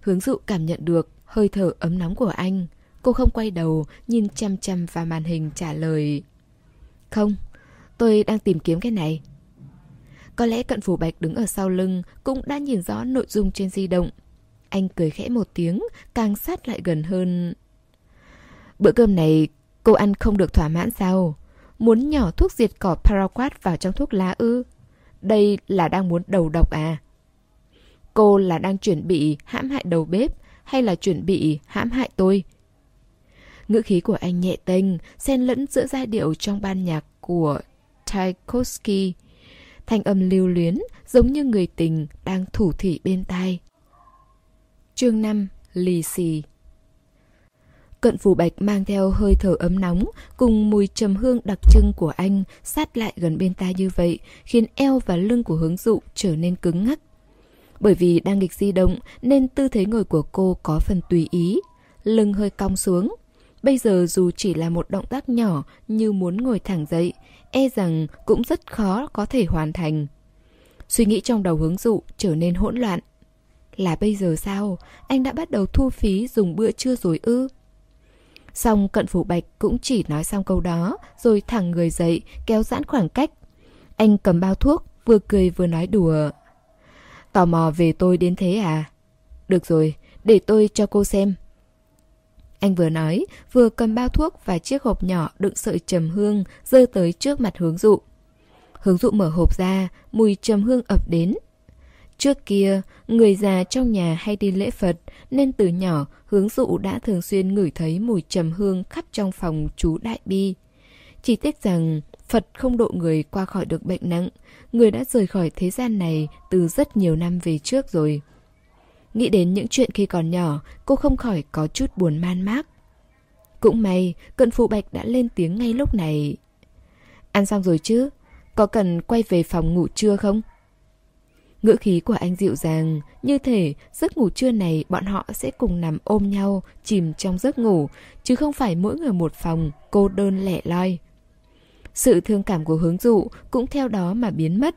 Hướng dụ cảm nhận được hơi thở ấm nóng của anh. Cô không quay đầu, nhìn chăm chăm vào màn hình trả lời. Không, tôi đang tìm kiếm cái này. Có lẽ cận phủ bạch đứng ở sau lưng cũng đã nhìn rõ nội dung trên di động. Anh cười khẽ một tiếng, càng sát lại gần hơn. Bữa cơm này cô ăn không được thỏa mãn sao? Muốn nhỏ thuốc diệt cỏ paraquat vào trong thuốc lá ư? Đây là đang muốn đầu độc à? Cô là đang chuẩn bị hãm hại đầu bếp hay là chuẩn bị hãm hại tôi? Ngữ khí của anh nhẹ tênh, xen lẫn giữa giai điệu trong ban nhạc của Tchaikovsky. Thanh âm lưu luyến, giống như người tình đang thủ thỉ bên tai. Chương 5. Lì xì Cận phủ bạch mang theo hơi thở ấm nóng cùng mùi trầm hương đặc trưng của anh sát lại gần bên tai như vậy khiến eo và lưng của hướng dụ trở nên cứng ngắc. Bởi vì đang nghịch di động nên tư thế ngồi của cô có phần tùy ý, lưng hơi cong xuống. Bây giờ dù chỉ là một động tác nhỏ như muốn ngồi thẳng dậy, e rằng cũng rất khó có thể hoàn thành. Suy nghĩ trong đầu hướng dụ trở nên hỗn loạn. Là bây giờ sao? Anh đã bắt đầu thu phí dùng bữa trưa rồi ư? Xong cận phủ bạch cũng chỉ nói xong câu đó rồi thẳng người dậy kéo giãn khoảng cách. Anh cầm bao thuốc vừa cười vừa nói đùa. Tò mò về tôi đến thế à? Được rồi, để tôi cho cô xem. Anh vừa nói, vừa cầm bao thuốc và chiếc hộp nhỏ đựng sợi trầm hương rơi tới trước mặt hướng dụ. Hướng dụ mở hộp ra, mùi trầm hương ập đến. Trước kia, người già trong nhà hay đi lễ Phật, nên từ nhỏ hướng dụ đã thường xuyên ngửi thấy mùi trầm hương khắp trong phòng chú Đại Bi. Chỉ tiếc rằng Phật không độ người qua khỏi được bệnh nặng, người đã rời khỏi thế gian này từ rất nhiều năm về trước rồi. Nghĩ đến những chuyện khi còn nhỏ, cô không khỏi có chút buồn man mác. Cũng may, cận phụ bạch đã lên tiếng ngay lúc này. Ăn xong rồi chứ? Có cần quay về phòng ngủ trưa không? Ngữ khí của anh dịu dàng, như thể giấc ngủ trưa này bọn họ sẽ cùng nằm ôm nhau, chìm trong giấc ngủ, chứ không phải mỗi người một phòng, cô đơn lẻ loi. Sự thương cảm của hướng dụ cũng theo đó mà biến mất.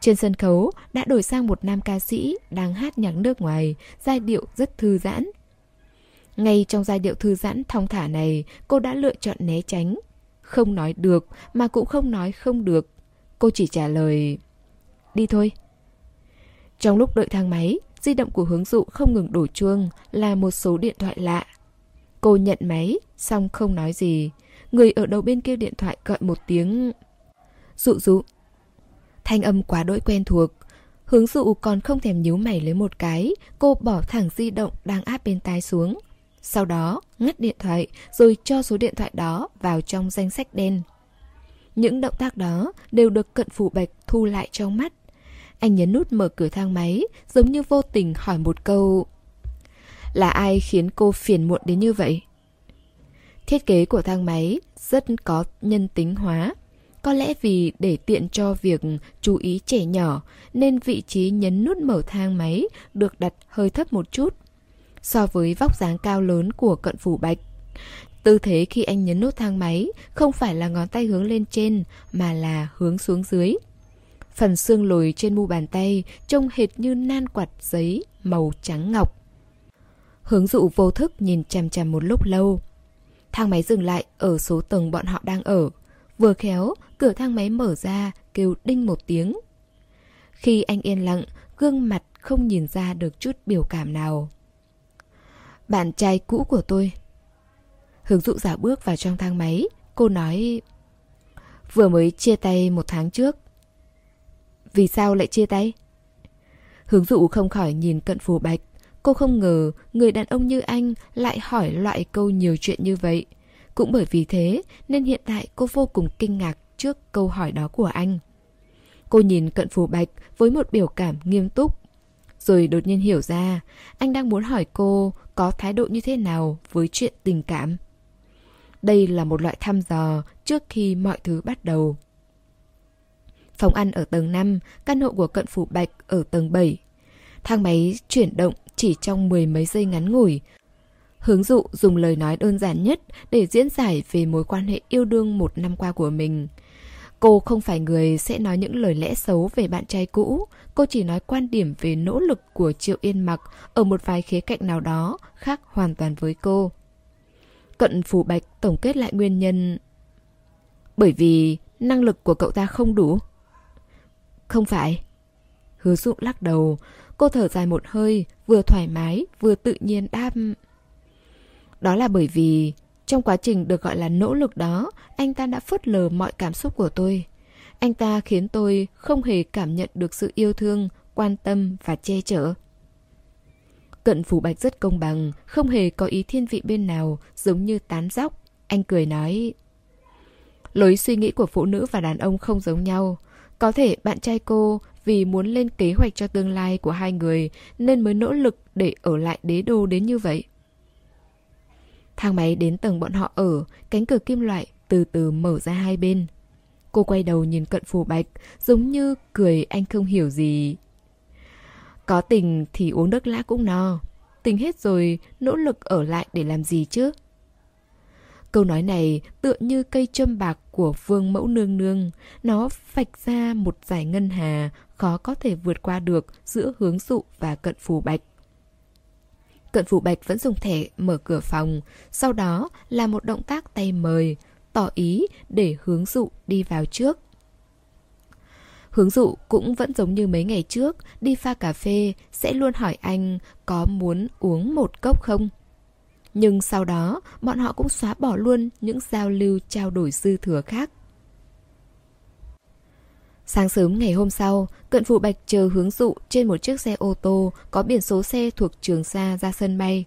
Trên sân khấu đã đổi sang một nam ca sĩ đang hát nhạc nước ngoài, giai điệu rất thư giãn. Ngay trong giai điệu thư giãn thong thả này, cô đã lựa chọn né tránh. Không nói được mà cũng không nói không được. Cô chỉ trả lời Đi thôi. Trong lúc đợi thang máy, di động của hướng dụ không ngừng đổ chuông là một số điện thoại lạ. Cô nhận máy, xong không nói gì. Người ở đầu bên kia điện thoại gọi một tiếng Dụ dụ Thanh âm quá đỗi quen thuộc Hướng dụ còn không thèm nhíu mày lấy một cái, Cô bỏ thẳng di động đang áp bên tai xuống Sau đó, ngắt điện thoại, Rồi cho số điện thoại đó vào trong danh sách đen Những động tác đó đều được cận phủ bạch thu lại trong mắt Anh nhấn nút mở cửa thang máy, Giống như vô tình hỏi một câu, Là ai khiến cô phiền muộn đến như vậy? Thiết kế của thang máy rất có nhân tính hóa. Có lẽ vì để tiện cho việc chú ý trẻ nhỏ nên vị trí nhấn nút mở thang máy được đặt hơi thấp một chút so với vóc dáng cao lớn của cận phủ bạch. Tư thế khi anh nhấn nút thang máy không phải là ngón tay hướng lên trên mà là hướng xuống dưới. Phần xương lồi trên mu bàn tay trông hệt như nan quạt giấy màu trắng ngọc. Hướng dụ vô thức nhìn chằm chằm một lúc lâu Thang máy dừng lại ở số tầng bọn họ đang ở. Vừa khéo, cửa thang máy mở ra, kêu đinh một tiếng. Khi anh yên lặng, gương mặt không nhìn ra được chút biểu cảm nào. Bạn trai cũ của tôi. Hướng dụ giả bước vào trong thang máy, cô nói... Vừa mới chia tay một tháng trước. Vì sao lại chia tay? Hướng dụ không khỏi nhìn cận phù bạch. Cô không ngờ người đàn ông như anh lại hỏi loại câu nhiều chuyện như vậy. Cũng bởi vì thế nên hiện tại cô vô cùng kinh ngạc trước câu hỏi đó của anh. Cô nhìn cận phù bạch với một biểu cảm nghiêm túc. Rồi đột nhiên hiểu ra, anh đang muốn hỏi cô có thái độ như thế nào với chuyện tình cảm. Đây là một loại thăm dò trước khi mọi thứ bắt đầu. Phòng ăn ở tầng 5, căn hộ của cận phủ bạch ở tầng 7. Thang máy chuyển động chỉ trong mười mấy giây ngắn ngủi. Hướng dụ dùng lời nói đơn giản nhất để diễn giải về mối quan hệ yêu đương một năm qua của mình. Cô không phải người sẽ nói những lời lẽ xấu về bạn trai cũ, cô chỉ nói quan điểm về nỗ lực của Triệu Yên Mặc ở một vài khía cạnh nào đó khác hoàn toàn với cô. Cận Phủ Bạch tổng kết lại nguyên nhân Bởi vì năng lực của cậu ta không đủ. Không phải. Hứa Dụ lắc đầu, Cô thở dài một hơi, vừa thoải mái, vừa tự nhiên đáp. Đó là bởi vì trong quá trình được gọi là nỗ lực đó, anh ta đã phớt lờ mọi cảm xúc của tôi. Anh ta khiến tôi không hề cảm nhận được sự yêu thương, quan tâm và che chở. Cận Phủ Bạch rất công bằng, không hề có ý thiên vị bên nào, giống như tán dóc. Anh cười nói, lối suy nghĩ của phụ nữ và đàn ông không giống nhau. Có thể bạn trai cô vì muốn lên kế hoạch cho tương lai của hai người nên mới nỗ lực để ở lại đế đô đến như vậy. Thang máy đến tầng bọn họ ở, cánh cửa kim loại từ từ mở ra hai bên. Cô quay đầu nhìn cận phù bạch, giống như cười anh không hiểu gì. Có tình thì uống nước lã cũng no. Tình hết rồi, nỗ lực ở lại để làm gì chứ? Câu nói này tựa như cây châm bạc của vương mẫu nương nương. Nó vạch ra một giải ngân hà khó có thể vượt qua được giữa hướng dụ và cận phù bạch. Cận phủ bạch vẫn dùng thẻ mở cửa phòng, sau đó là một động tác tay mời, tỏ ý để hướng dụ đi vào trước. Hướng dụ cũng vẫn giống như mấy ngày trước, đi pha cà phê sẽ luôn hỏi anh có muốn uống một cốc không? Nhưng sau đó, bọn họ cũng xóa bỏ luôn những giao lưu trao đổi dư thừa khác. Sáng sớm ngày hôm sau, cận phụ bạch chờ hướng dụ trên một chiếc xe ô tô có biển số xe thuộc Trường Sa ra sân bay.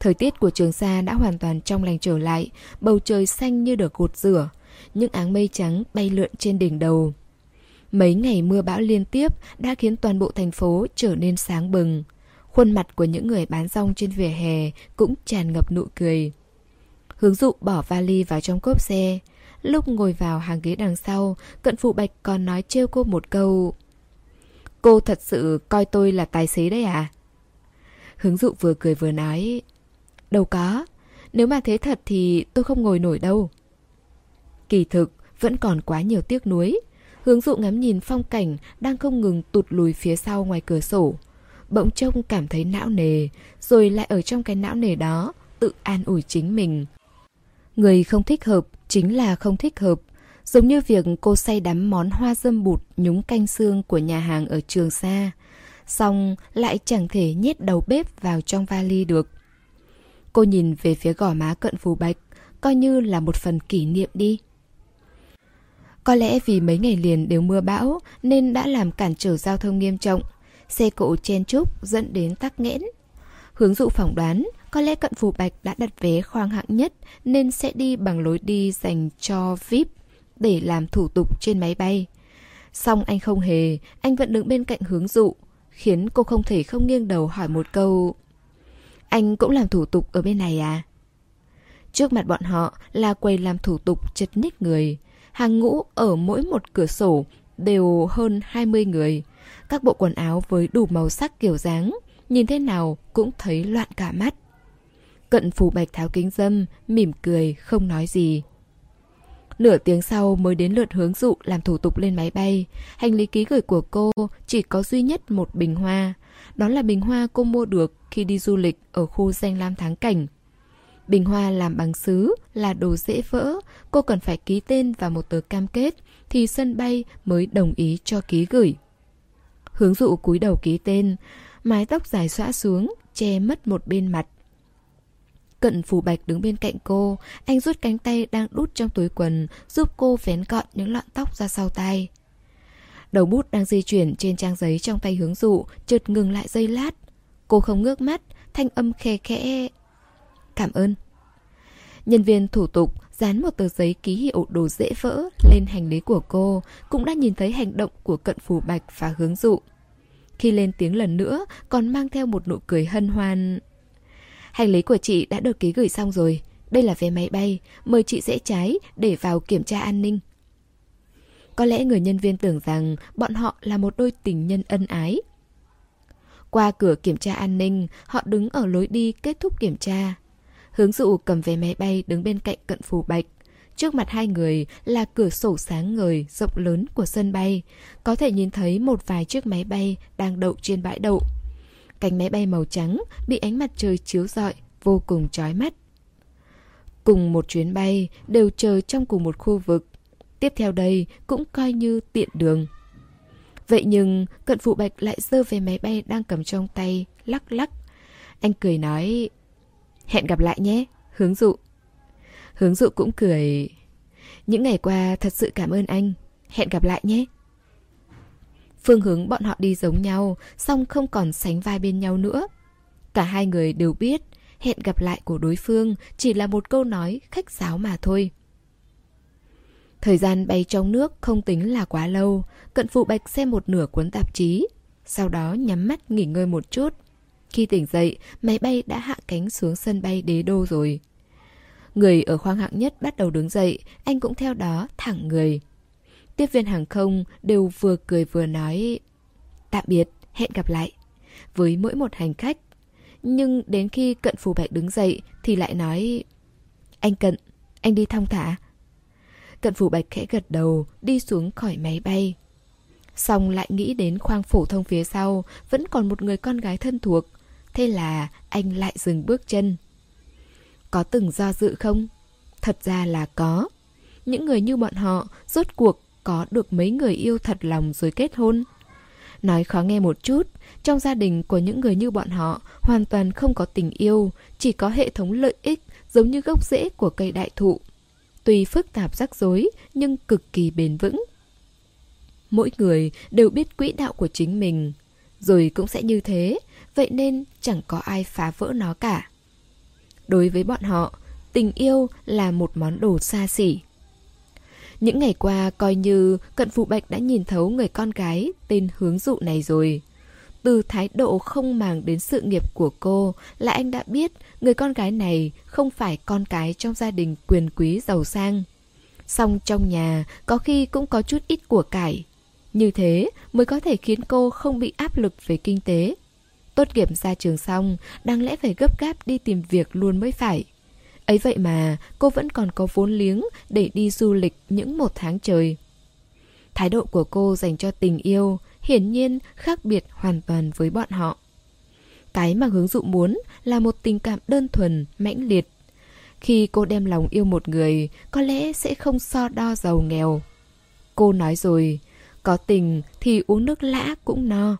Thời tiết của Trường Sa đã hoàn toàn trong lành trở lại, bầu trời xanh như được gột rửa, những áng mây trắng bay lượn trên đỉnh đầu. Mấy ngày mưa bão liên tiếp đã khiến toàn bộ thành phố trở nên sáng bừng. Khuôn mặt của những người bán rong trên vỉa hè cũng tràn ngập nụ cười. Hướng dụ bỏ vali vào trong cốp xe. Lúc ngồi vào hàng ghế đằng sau, cận phụ bạch còn nói trêu cô một câu. Cô thật sự coi tôi là tài xế đấy à? Hướng dụ vừa cười vừa nói. Đâu có, nếu mà thế thật thì tôi không ngồi nổi đâu. Kỳ thực, vẫn còn quá nhiều tiếc nuối. Hướng dụ ngắm nhìn phong cảnh đang không ngừng tụt lùi phía sau ngoài cửa sổ. Bỗng trông cảm thấy não nề, rồi lại ở trong cái não nề đó tự an ủi chính mình. Người không thích hợp chính là không thích hợp. Giống như việc cô say đắm món hoa dâm bụt nhúng canh xương của nhà hàng ở Trường Sa. Xong lại chẳng thể nhét đầu bếp vào trong vali được. Cô nhìn về phía gò má cận phù bạch, coi như là một phần kỷ niệm đi. Có lẽ vì mấy ngày liền đều mưa bão nên đã làm cản trở giao thông nghiêm trọng. Xe cộ chen chúc dẫn đến tắc nghẽn. Hướng dụ phỏng đoán có lẽ cận phù bạch đã đặt vé khoang hạng nhất nên sẽ đi bằng lối đi dành cho VIP để làm thủ tục trên máy bay. Xong anh không hề, anh vẫn đứng bên cạnh hướng dụ, khiến cô không thể không nghiêng đầu hỏi một câu. Anh cũng làm thủ tục ở bên này à? Trước mặt bọn họ là quầy làm thủ tục chật ních người. Hàng ngũ ở mỗi một cửa sổ đều hơn 20 người. Các bộ quần áo với đủ màu sắc kiểu dáng, nhìn thế nào cũng thấy loạn cả mắt. Cận phù bạch tháo kính dâm, mỉm cười, không nói gì. Nửa tiếng sau mới đến lượt hướng dụ làm thủ tục lên máy bay. Hành lý ký gửi của cô chỉ có duy nhất một bình hoa. Đó là bình hoa cô mua được khi đi du lịch ở khu danh lam thắng cảnh. Bình hoa làm bằng sứ là đồ dễ vỡ, cô cần phải ký tên vào một tờ cam kết thì sân bay mới đồng ý cho ký gửi. Hướng dụ cúi đầu ký tên, mái tóc dài xõa xuống, che mất một bên mặt. Cận phủ bạch đứng bên cạnh cô, anh rút cánh tay đang đút trong túi quần, giúp cô vén gọn những lọn tóc ra sau tay. Đầu bút đang di chuyển trên trang giấy trong tay hướng dụ, chợt ngừng lại giây lát. Cô không ngước mắt, thanh âm khe khẽ. Cảm ơn. Nhân viên thủ tục dán một tờ giấy ký hiệu đồ dễ vỡ lên hành lý của cô, cũng đã nhìn thấy hành động của cận phủ bạch và hướng dụ. Khi lên tiếng lần nữa, còn mang theo một nụ cười hân hoan. Hành lý của chị đã được ký gửi xong rồi. Đây là vé máy bay, mời chị rẽ trái để vào kiểm tra an ninh. Có lẽ người nhân viên tưởng rằng bọn họ là một đôi tình nhân ân ái. Qua cửa kiểm tra an ninh, họ đứng ở lối đi kết thúc kiểm tra. Hướng dụ cầm vé máy bay đứng bên cạnh cận phù bạch. Trước mặt hai người là cửa sổ sáng ngời rộng lớn của sân bay. Có thể nhìn thấy một vài chiếc máy bay đang đậu trên bãi đậu. Cánh máy bay màu trắng bị ánh mặt trời chiếu rọi, vô cùng chói mắt. Cùng một chuyến bay đều chờ trong cùng một khu vực. Tiếp theo đây cũng coi như tiện đường. Vậy nhưng cận phụ bạch lại giơ về máy bay đang cầm trong tay, lắc lắc. Anh cười nói, hẹn gặp lại nhé, hướng dụ. Hướng dụ cũng cười, những ngày qua thật sự cảm ơn anh, hẹn gặp lại nhé. Phương hướng bọn họ đi giống nhau, song không còn sánh vai bên nhau nữa. Cả hai người đều biết, hẹn gặp lại của đối phương chỉ là một câu nói khách sáo mà thôi. Thời gian bay trong nước không tính là quá lâu, cận phụ bạch xem một nửa cuốn tạp chí, sau đó nhắm mắt nghỉ ngơi một chút. Khi tỉnh dậy, máy bay đã hạ cánh xuống sân bay đế đô rồi. Người ở khoang hạng nhất bắt đầu đứng dậy, anh cũng theo đó thẳng người. Tiếp viên hàng không đều vừa cười vừa nói Tạm biệt, hẹn gặp lại. Với mỗi một hành khách Nhưng đến khi cận phù bạch đứng dậy Thì lại nói Anh cận, anh đi thong thả. Cận phù bạch khẽ gật đầu Đi xuống khỏi máy bay. Xong lại nghĩ đến khoang phổ thông phía sau Vẫn còn một người con gái thân thuộc. Thế là anh lại dừng bước chân. Có từng do dự không? Thật ra là có. Những người như bọn họ Rốt cuộc có được mấy người yêu thật lòng rồi kết hôn. Nói khó nghe một chút, trong gia đình của những người như bọn họ hoàn toàn không có tình yêu, chỉ có hệ thống lợi ích giống như gốc rễ của cây đại thụ. Tuy phức tạp rắc rối nhưng cực kỳ bền vững. Mỗi người đều biết quỹ đạo của chính mình, rồi cũng sẽ như thế, vậy nên chẳng có ai phá vỡ nó cả. Đối với bọn họ, tình yêu là một món đồ xa xỉ. Những ngày qua coi như cận phụ bạch đã nhìn thấu người con gái tên hướng dụ này rồi. Từ thái độ không màng đến sự nghiệp của cô là anh đã biết người con gái này không phải con cái trong gia đình quyền quý giàu sang. Song trong nhà có khi cũng có chút ít của cải. Như thế mới có thể khiến cô không bị áp lực về kinh tế. Tốt nghiệp ra trường xong, đáng lẽ phải gấp gáp đi tìm việc luôn mới phải. Ấy vậy mà cô vẫn còn có vốn liếng để đi du lịch những một tháng trời. Thái độ của cô dành cho tình yêu hiển nhiên khác biệt hoàn toàn với bọn họ. Cái mà hướng dụ muốn là một tình cảm đơn thuần, mãnh liệt. Khi cô đem lòng yêu một người, có lẽ sẽ không so đo giàu nghèo. Cô nói rồi, có tình thì uống nước lã cũng no.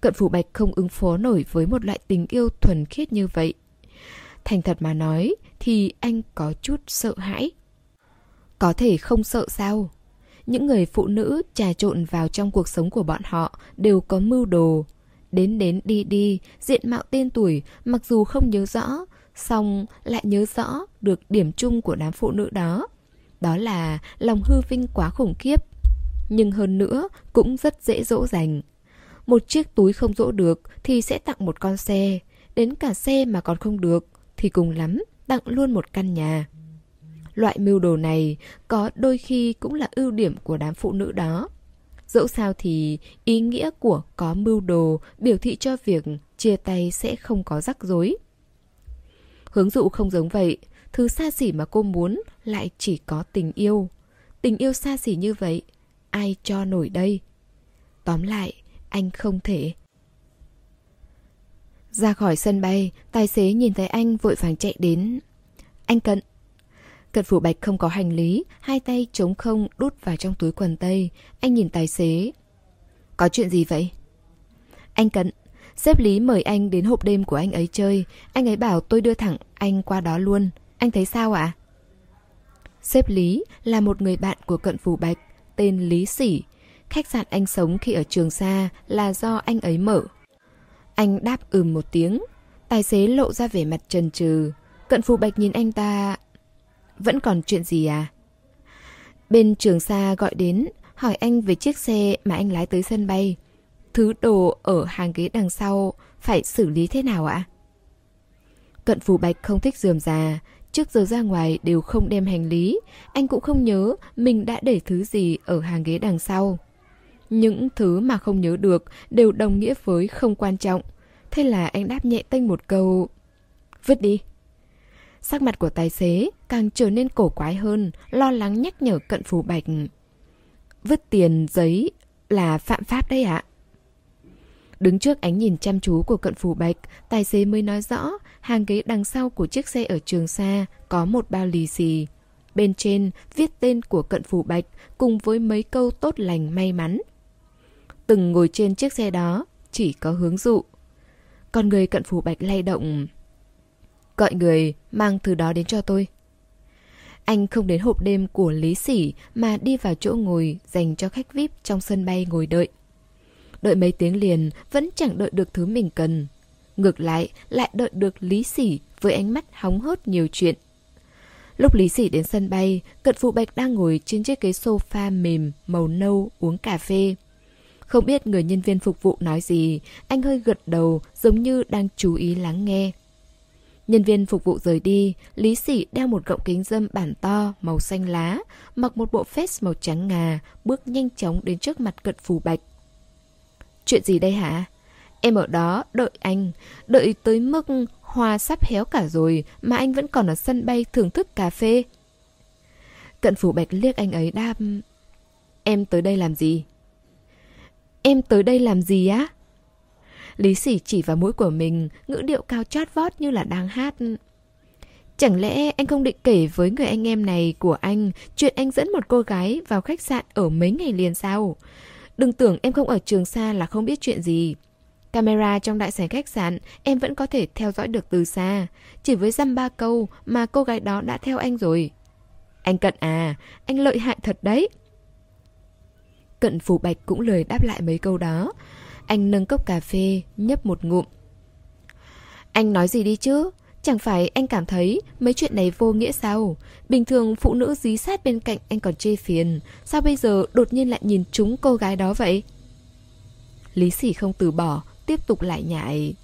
Cận phủ bạch không ứng phó nổi với một loại tình yêu thuần khiết như vậy. Thành thật mà nói thì anh có chút sợ hãi. Có thể không sợ sao? Những người phụ nữ trà trộn vào trong cuộc sống của bọn họ đều có mưu đồ. Đến đến đi đi, diện mạo tên tuổi mặc dù không nhớ rõ, song lại nhớ rõ được điểm chung của đám phụ nữ đó. Đó là lòng hư vinh quá khủng khiếp. Nhưng hơn nữa cũng rất dễ dỗ dành. Một chiếc túi không dỗ được thì sẽ tặng một con xe. Đến cả xe mà còn không được thì cùng lắm tặng luôn một căn nhà. Loại mưu đồ này có đôi khi cũng là ưu điểm của đám phụ nữ đó. Dẫu sao thì ý nghĩa của có mưu đồ biểu thị cho việc chia tay sẽ không có rắc rối. Hướng dụ không giống vậy, thứ xa xỉ mà cô muốn lại chỉ có tình yêu. Tình yêu xa xỉ như vậy, ai cho nổi đây? Tóm lại, anh không thể. Ra khỏi sân bay, tài xế nhìn thấy anh vội vàng chạy đến. Anh Cận. Cận phủ bạch không có hành lý, hai tay trống không đút vào trong túi quần tây. Anh nhìn tài xế. Có chuyện gì vậy? Anh Cận, xếp Lý mời anh đến hộp đêm của anh ấy chơi. Anh ấy bảo tôi đưa thẳng anh qua đó luôn. Anh thấy sao ạ? À? Xếp Lý là một người bạn của cận phủ bạch, tên Lý Sỉ. Khách sạn anh sống khi ở trường xa là do anh ấy mở. Anh đáp ừm một tiếng. Tài xế lộ ra vẻ mặt trần trừ. Cận phù bạch nhìn anh ta... Vẫn còn chuyện gì à? Bên trường xa gọi đến, hỏi anh về chiếc xe mà anh lái tới sân bay. Thứ đồ ở hàng ghế đằng sau phải xử lý thế nào ạ? Cận phù bạch không thích dườm già, trước giờ ra ngoài đều không đem hành lý, anh cũng không nhớ mình đã để thứ gì ở hàng ghế đằng sau. Những thứ mà không nhớ được đều đồng nghĩa với không quan trọng. Thế là anh đáp nhẹ tênh một câu, Vứt đi. Sắc mặt của tài xế càng trở nên cổ quái hơn, Lo lắng nhắc nhở cận phù bạch, Vứt tiền, giấy là phạm pháp đấy ạ. Đứng trước ánh nhìn chăm chú của cận phù bạch, Tài xế mới nói rõ Hàng ghế đằng sau của chiếc xe ở trường xa Có một bao lì xì. Bên trên viết tên của cận phù bạch Cùng với mấy câu tốt lành may mắn. Từng ngồi trên chiếc xe đó Chỉ có hướng dụ. Con người cận phủ bạch lay động. Gọi người mang thứ đó đến cho tôi. Anh không đến hộp đêm của Lý Sỉ Mà đi vào chỗ ngồi dành cho khách VIP trong sân bay ngồi đợi. Đợi mấy tiếng liền Vẫn chẳng đợi được thứ mình cần. Ngược lại lại đợi được Lý Sỉ Với ánh mắt hóng hớt nhiều chuyện. Lúc Lý Sỉ đến sân bay, Cận Phụ Bạch đang ngồi trên chiếc ghế sofa mềm, màu nâu, uống cà phê. Không biết người nhân viên phục vụ nói gì, anh hơi gật đầu giống như đang chú ý lắng nghe. Nhân viên phục vụ rời đi, Lý Sỉ đeo một gọng kính dâm bản to màu xanh lá, mặc một bộ vest màu trắng ngà, bước nhanh chóng đến trước mặt cận phù bạch. Chuyện gì đây hả? Em ở đó đợi anh, đợi tới mức hoa sắp héo cả rồi mà anh vẫn còn ở sân bay thưởng thức cà phê. Cận phủ bạch liếc anh ấy đáp Em tới đây làm gì? Em tới đây làm gì á? Lý sỉ chỉ vào mũi của mình, ngữ điệu cao chót vót như là đang hát. Chẳng lẽ anh không định kể với người anh em này của anh chuyện anh dẫn một cô gái vào khách sạn ở mấy ngày liền sao? Đừng tưởng em không ở trường xa là không biết chuyện gì. Camera trong đại sảnh khách sạn em vẫn có thể theo dõi được từ xa. Chỉ với dăm ba câu mà cô gái đó đã theo anh rồi. Anh Cận à, anh lợi hại thật đấy. Cận Phủ Bạch cũng lời đáp lại mấy câu đó. Anh nâng cốc cà phê, nhấp một ngụm. Anh nói gì đi chứ? Chẳng phải anh cảm thấy mấy chuyện này vô nghĩa sao? Bình thường phụ nữ dí sát bên cạnh anh còn chê phiền. Sao bây giờ đột nhiên lại nhìn chúng cô gái đó vậy? Lý sỉ không từ bỏ, tiếp tục lại nhại.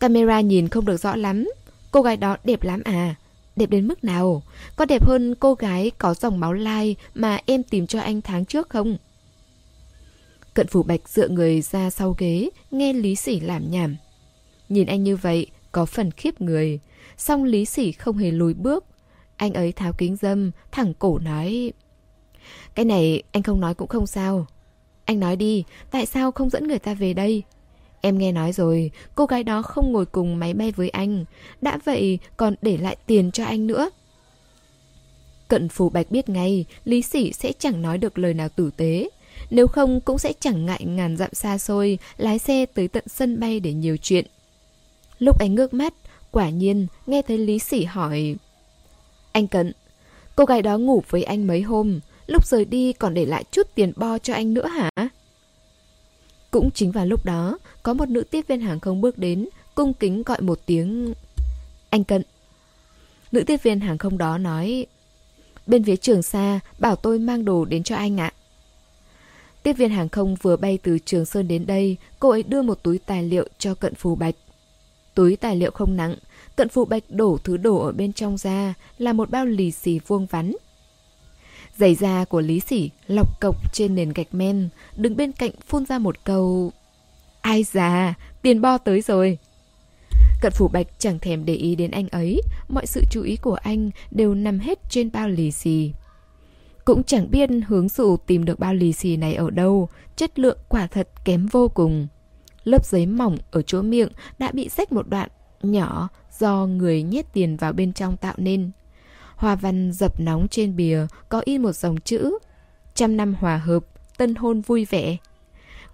Camera nhìn không được rõ lắm. Cô gái đó đẹp lắm à? Đẹp đến mức nào? Có đẹp hơn cô gái có dòng máu lai mà em tìm cho anh tháng trước không? Cận phủ bạch dựa người ra sau ghế, nghe Lý Sỉ làm nhảm. Nhìn anh như vậy, có phần khiếp người. Song Lý Sỉ không hề lùi bước. Anh ấy tháo kính dâm, thẳng cổ nói... Cái này anh không nói cũng không sao. Anh nói đi, tại sao không dẫn người ta về đây? Em nghe nói rồi, cô gái đó không ngồi cùng máy bay với anh. Đã vậy còn để lại tiền cho anh nữa. Cận phù bạch biết ngay, Lý Sỉ sẽ chẳng nói được lời nào tử tế. Nếu không cũng sẽ chẳng ngại ngàn dặm xa xôi, lái xe tới tận sân bay để nhiều chuyện. Lúc anh ngước mắt, quả nhiên nghe thấy Lý Sỉ hỏi Anh Cận, cô gái đó ngủ với anh mấy hôm, lúc rời đi còn để lại chút tiền bo cho anh nữa hả? Cũng chính vào lúc đó, có một nữ tiếp viên hàng không bước đến, cung kính gọi một tiếng Anh Cận. Nữ tiếp viên hàng không đó nói Bên phía trường xa, bảo tôi mang đồ đến cho anh ạ. Tiếp viên hàng không vừa bay từ Trường Sơn đến đây, cô ấy đưa một túi tài liệu cho Cận Phù Bạch. Túi tài liệu không nặng, Cận Phù Bạch đổ thứ đổ ở bên trong ra là một bao lì xì vuông vắn. Giày da của Lý Sỉ lọc cộc trên nền gạch men, đứng bên cạnh phun ra một câu Ai già, tiền bo tới rồi. Cận Phủ Bạch chẳng thèm để ý đến anh ấy, mọi sự chú ý của anh đều nằm hết trên bao lì xì. Cũng chẳng biết hướng dụ tìm được bao lì xì này ở đâu, chất lượng quả thật kém vô cùng. Lớp giấy mỏng ở chỗ miệng đã bị rách một đoạn nhỏ do người nhét tiền vào bên trong tạo nên. Hoa văn dập nóng trên bìa có in một dòng chữ Trăm năm hòa hợp, tân hôn vui vẻ.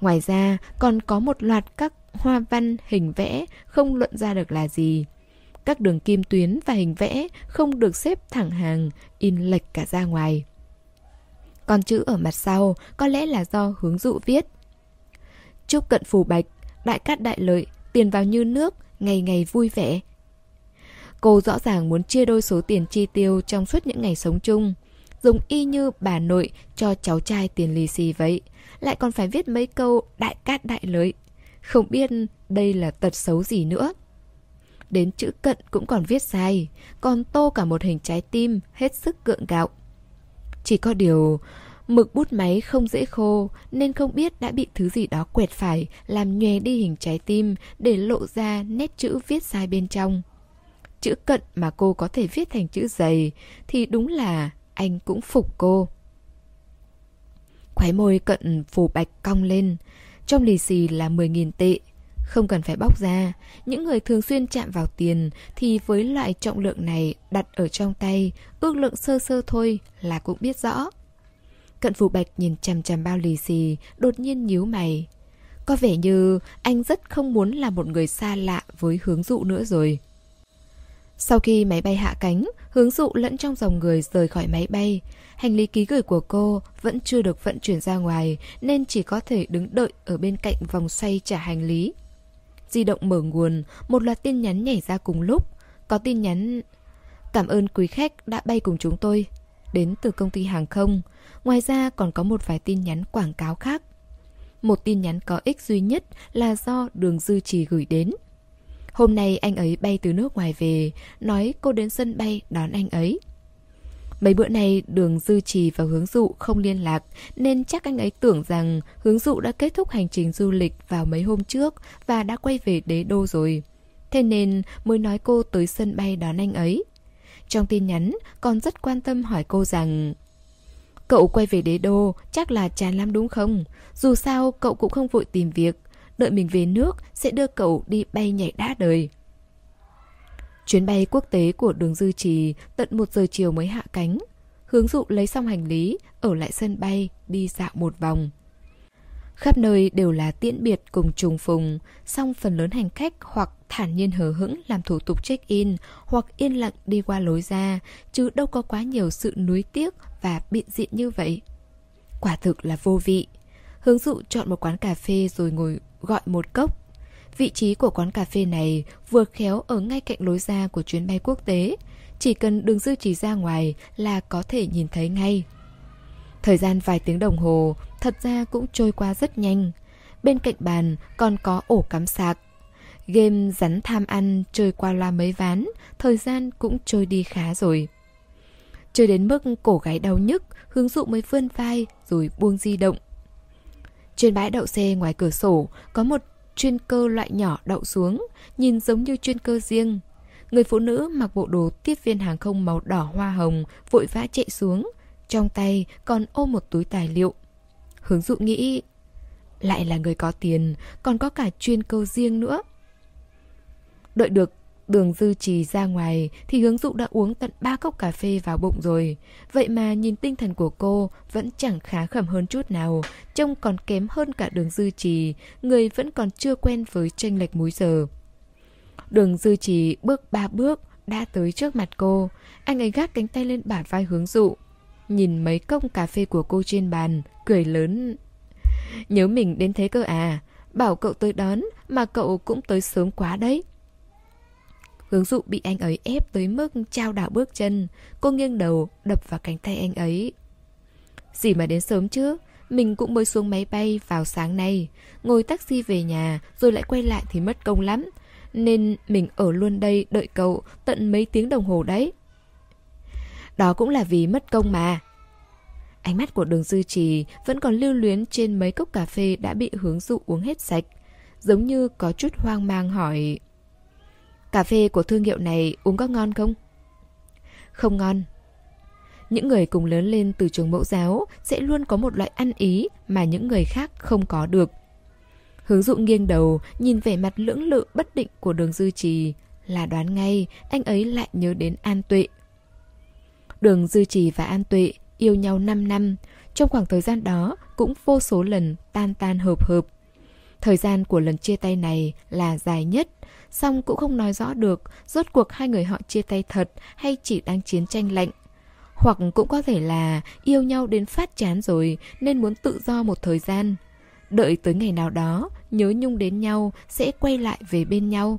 Ngoài ra còn có một loạt các hoa văn hình vẽ không luận ra được là gì. Các đường kim tuyến và hình vẽ không được xếp thẳng hàng, in lệch cả ra ngoài. Còn chữ ở mặt sau có lẽ là do hướng dụ viết. Chúc cận phù bạch, đại cát đại lợi, tiền vào như nước, ngày ngày vui vẻ. Cô rõ ràng muốn chia đôi số tiền chi tiêu trong suốt những ngày sống chung. Dùng y như bà nội cho cháu trai tiền lì xì vậy. Lại còn phải viết mấy câu đại cát đại lợi. Không biết đây là tật xấu gì nữa. Đến chữ cận cũng còn viết sai, còn tô cả một hình trái tim hết sức gượng gạo. Chỉ có điều, mực bút máy không dễ khô nên không biết đã bị thứ gì đó quẹt phải làm nhòe đi hình trái tim để lộ ra nét chữ viết sai bên trong. Chữ cận mà cô có thể viết thành chữ dày thì đúng là anh cũng phục cô. Khóe môi cận phủ bạch cong lên. Trong lì xì là 10.000 tệ. Không cần phải bóc ra, những người thường xuyên chạm vào tiền thì với loại trọng lượng này đặt ở trong tay, ước lượng sơ sơ thôi là cũng biết rõ. Cận Phủ Bạch nhìn chằm chằm bao lì xì, đột nhiên nhíu mày. Có vẻ như anh rất không muốn là một người xa lạ với hướng dụ nữa rồi. Sau khi máy bay hạ cánh, hướng dụ lẫn trong dòng người rời khỏi máy bay. Hành lý ký gửi của cô vẫn chưa được vận chuyển ra ngoài nên chỉ có thể đứng đợi ở bên cạnh vòng xoay trả hành lý. Di động mở nguồn, một loạt tin nhắn nhảy ra cùng lúc. Có tin nhắn Cảm ơn quý khách đã bay cùng chúng tôi Đến từ công ty hàng không. Ngoài ra còn có một vài tin nhắn quảng cáo khác. Một tin nhắn có ích duy nhất là do đường dư trì gửi đến. Hôm nay anh ấy bay từ nước ngoài về Nói cô đến sân bay đón anh ấy. Mấy bữa nay đường dư trì và hướng dụ không liên lạc, Nên chắc anh ấy tưởng rằng hướng dụ đã kết thúc hành trình du lịch vào mấy hôm trước Và đã quay về đế đô rồi. Thế nên mới nói cô tới sân bay đón anh ấy. Trong tin nhắn còn rất quan tâm hỏi cô rằng, Cậu quay về đế đô, chắc là chán lắm đúng không? Dù sao, cậu cũng không vội tìm việc. Đợi mình về nước, sẽ đưa cậu đi bay nhảy đá đời. Chuyến bay quốc tế của đường Dư Trì tận 1 giờ chiều mới hạ cánh. Hướng dụ lấy xong hành lý, ở lại sân bay, đi dạo một vòng. Khắp nơi đều là tiễn biệt cùng trùng phùng, song phần lớn hành khách hoặc thản nhiên hờ hững làm thủ tục check-in hoặc yên lặng đi qua lối ra, chứ đâu có quá nhiều sự nuối tiếc và biện diện như vậy. Quả thực là vô vị. Hướng dụ chọn một quán cà phê rồi ngồi gọi một cốc. Vị trí của quán cà phê này vừa khéo ở ngay cạnh lối ra của chuyến bay quốc tế. Chỉ cần đường dư chỉ ra ngoài là có thể nhìn thấy ngay. Thời gian vài tiếng đồng hồ thật ra cũng trôi qua rất nhanh. Bên cạnh bàn còn có ổ cắm sạc. Game rắn tham ăn chơi qua loa mấy ván, thời gian cũng trôi đi khá rồi. Chơi đến mức cổ gáy đau nhức, hướng dụ mới vươn vai rồi buông di động. Trên bãi đậu xe ngoài cửa sổ có một chuyên cơ loại nhỏ đậu xuống, nhìn giống như chuyên cơ riêng. Người phụ nữ mặc bộ đồ tiếp viên hàng không màu đỏ hoa hồng vội vã chạy xuống, trong tay còn ôm một túi tài liệu. Hướng dụ nghĩ, lại là người có tiền, còn có cả chuyên cơ riêng nữa. Đợi được đường dư trì ra ngoài thì hướng dụ đã uống tận ba cốc cà phê vào bụng rồi. Vậy mà nhìn tinh thần của cô vẫn chẳng khá khẩm hơn chút nào, trông còn kém hơn cả đường dư trì, người vẫn còn chưa quen với tranh lệch múi giờ. Đường dư trì bước ba bước đã tới trước mặt cô, anh ấy gác cánh tay lên bả vai hướng dụ. Nhìn mấy cốc cà phê của cô trên bàn, cười lớn. Nhớ mình đến thế cơ à, bảo cậu tới đón mà cậu cũng tới sớm quá đấy. Hướng dụ bị anh ấy ép tới mức trao đảo bước chân, Cô nghiêng đầu đập vào cánh tay anh ấy. Gì mà đến sớm chứ? Mình cũng mới xuống máy bay vào sáng nay. Ngồi taxi về nhà Rồi lại quay lại thì mất công lắm. Nên mình ở luôn đây đợi cậu Tận mấy tiếng đồng hồ đấy. Đó cũng là vì mất công mà. Ánh mắt của đường dư trì Vẫn còn lưu luyến trên mấy cốc cà phê Đã bị hướng dụ uống hết sạch. Giống như có chút hoang mang hỏi Cà phê của thương hiệu này uống có ngon không? Không ngon. Những người cùng lớn lên từ trường mẫu giáo sẽ luôn có một loại ăn ý mà những người khác không có được. Hướng dụ nghiêng đầu, nhìn vẻ mặt lưỡng lự bất định của đường dư trì, là đoán ngay anh ấy lại nhớ đến An Tuệ. Đường dư trì và An Tuệ yêu nhau 5 năm, trong khoảng thời gian đó cũng vô số lần tan tan hợp hợp. Thời gian của lần chia tay này là dài nhất, song cũng không nói rõ được rốt cuộc hai người họ chia tay thật hay chỉ đang chiến tranh lạnh. Hoặc cũng có thể là yêu nhau đến phát chán rồi nên muốn tự do một thời gian. Đợi tới ngày nào đó, nhớ nhung đến nhau sẽ quay lại về bên nhau.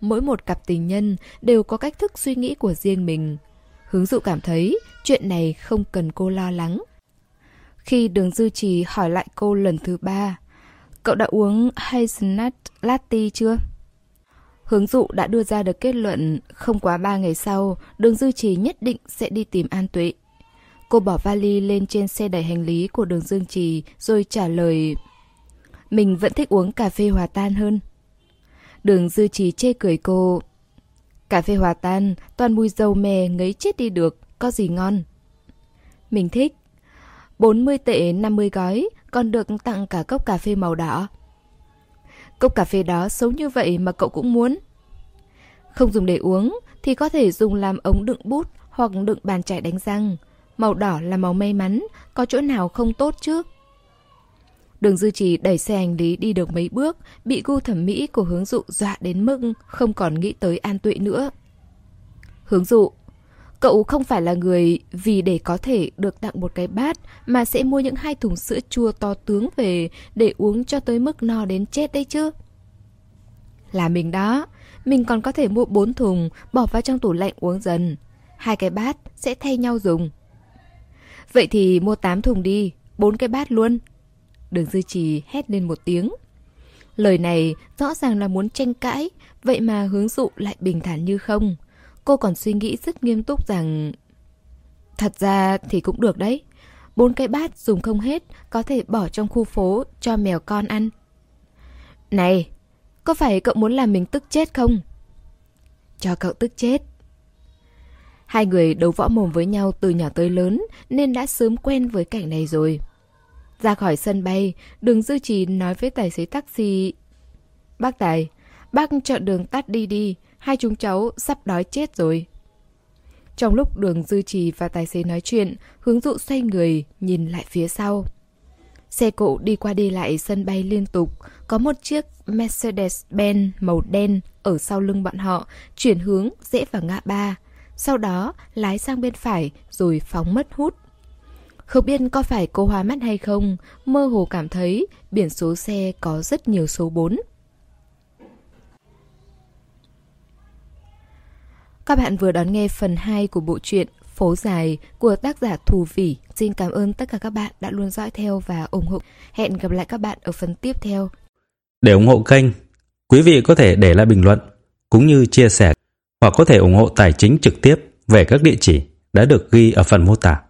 Mỗi một cặp tình nhân đều có cách thức suy nghĩ của riêng mình. Hướng dụ cảm thấy chuyện này không cần cô lo lắng. Khi đường dư trì hỏi lại cô lần thứ ba, Cậu đã uống hazelnut latte chưa? Hướng dụ đã đưa ra được kết luận không quá 3 ngày sau, đường dư trì nhất định sẽ đi tìm An Tuệ. Cô bỏ vali lên trên xe đẩy hành lý của đường Dương Trì rồi trả lời Mình vẫn thích uống cà phê hòa tan hơn. Đường Dư Trì chê cười cô Cà phê hòa tan, toàn mùi dầu mè ngấy chết đi được, có gì ngon? Mình thích. 40 tệ 50 gói, còn được tặng cả cốc cà phê màu đỏ. Cốc cà phê đó xấu như vậy mà cậu cũng muốn. Không dùng để uống thì có thể dùng làm ống đựng bút hoặc đựng bàn chải đánh răng. Màu đỏ là màu may mắn, có chỗ nào không tốt chứ? Đường dư trì đẩy xe hành lý đi được mấy bước, bị gu thẩm mỹ của hướng dụ dọa đến mức không còn nghĩ tới an tuệ nữa. Hướng dụ, Cậu không phải là người vì để có thể được tặng một cái bát mà sẽ mua những hai thùng sữa chua to tướng về để uống cho tới mức no đến chết đấy chứ. Là mình đó, mình còn có thể mua bốn thùng bỏ vào trong tủ lạnh uống dần. Hai cái bát sẽ thay nhau dùng. Vậy thì mua tám thùng đi, bốn cái bát luôn. Đường dư trì hét lên một tiếng. Lời này rõ ràng là muốn tranh cãi, vậy mà hướng dụ lại bình thản như không. Cô còn suy nghĩ rất nghiêm túc rằng... Thật ra thì cũng được đấy. Bốn cái bát dùng không hết, có thể bỏ trong khu phố cho mèo con ăn. Này, có phải cậu muốn làm mình tức chết không? Cho cậu tức chết. Hai người đấu võ mồm với nhau từ nhỏ tới lớn nên đã sớm quen với cảnh này rồi. Ra khỏi sân bay, đường dư trì nói với tài xế taxi. Bác Tài, bác chọn đường tắt đi đi, Hai chúng cháu sắp đói chết rồi. Trong lúc đường dư trì và tài xế nói chuyện, hướng dụ xoay người, nhìn lại phía sau. Xe cộ đi qua đi lại sân bay liên tục, có một chiếc Mercedes-Benz màu đen ở sau lưng bọn họ, chuyển hướng rẽ vào ngã ba. Sau đó lái sang bên phải rồi phóng mất hút. Không biết có phải cô hoa mắt hay không, mơ hồ cảm thấy biển số xe có rất nhiều số 4. Các bạn vừa đón nghe phần 2 của bộ truyện Phố dài của tác giả Thù Vỉ. Xin cảm ơn tất cả các bạn đã luôn dõi theo và ủng hộ. Hẹn gặp lại các bạn ở phần tiếp theo. Để ủng hộ kênh, quý vị có thể để lại bình luận cũng như chia sẻ hoặc có thể ủng hộ tài chính trực tiếp về các địa chỉ đã được ghi ở phần mô tả.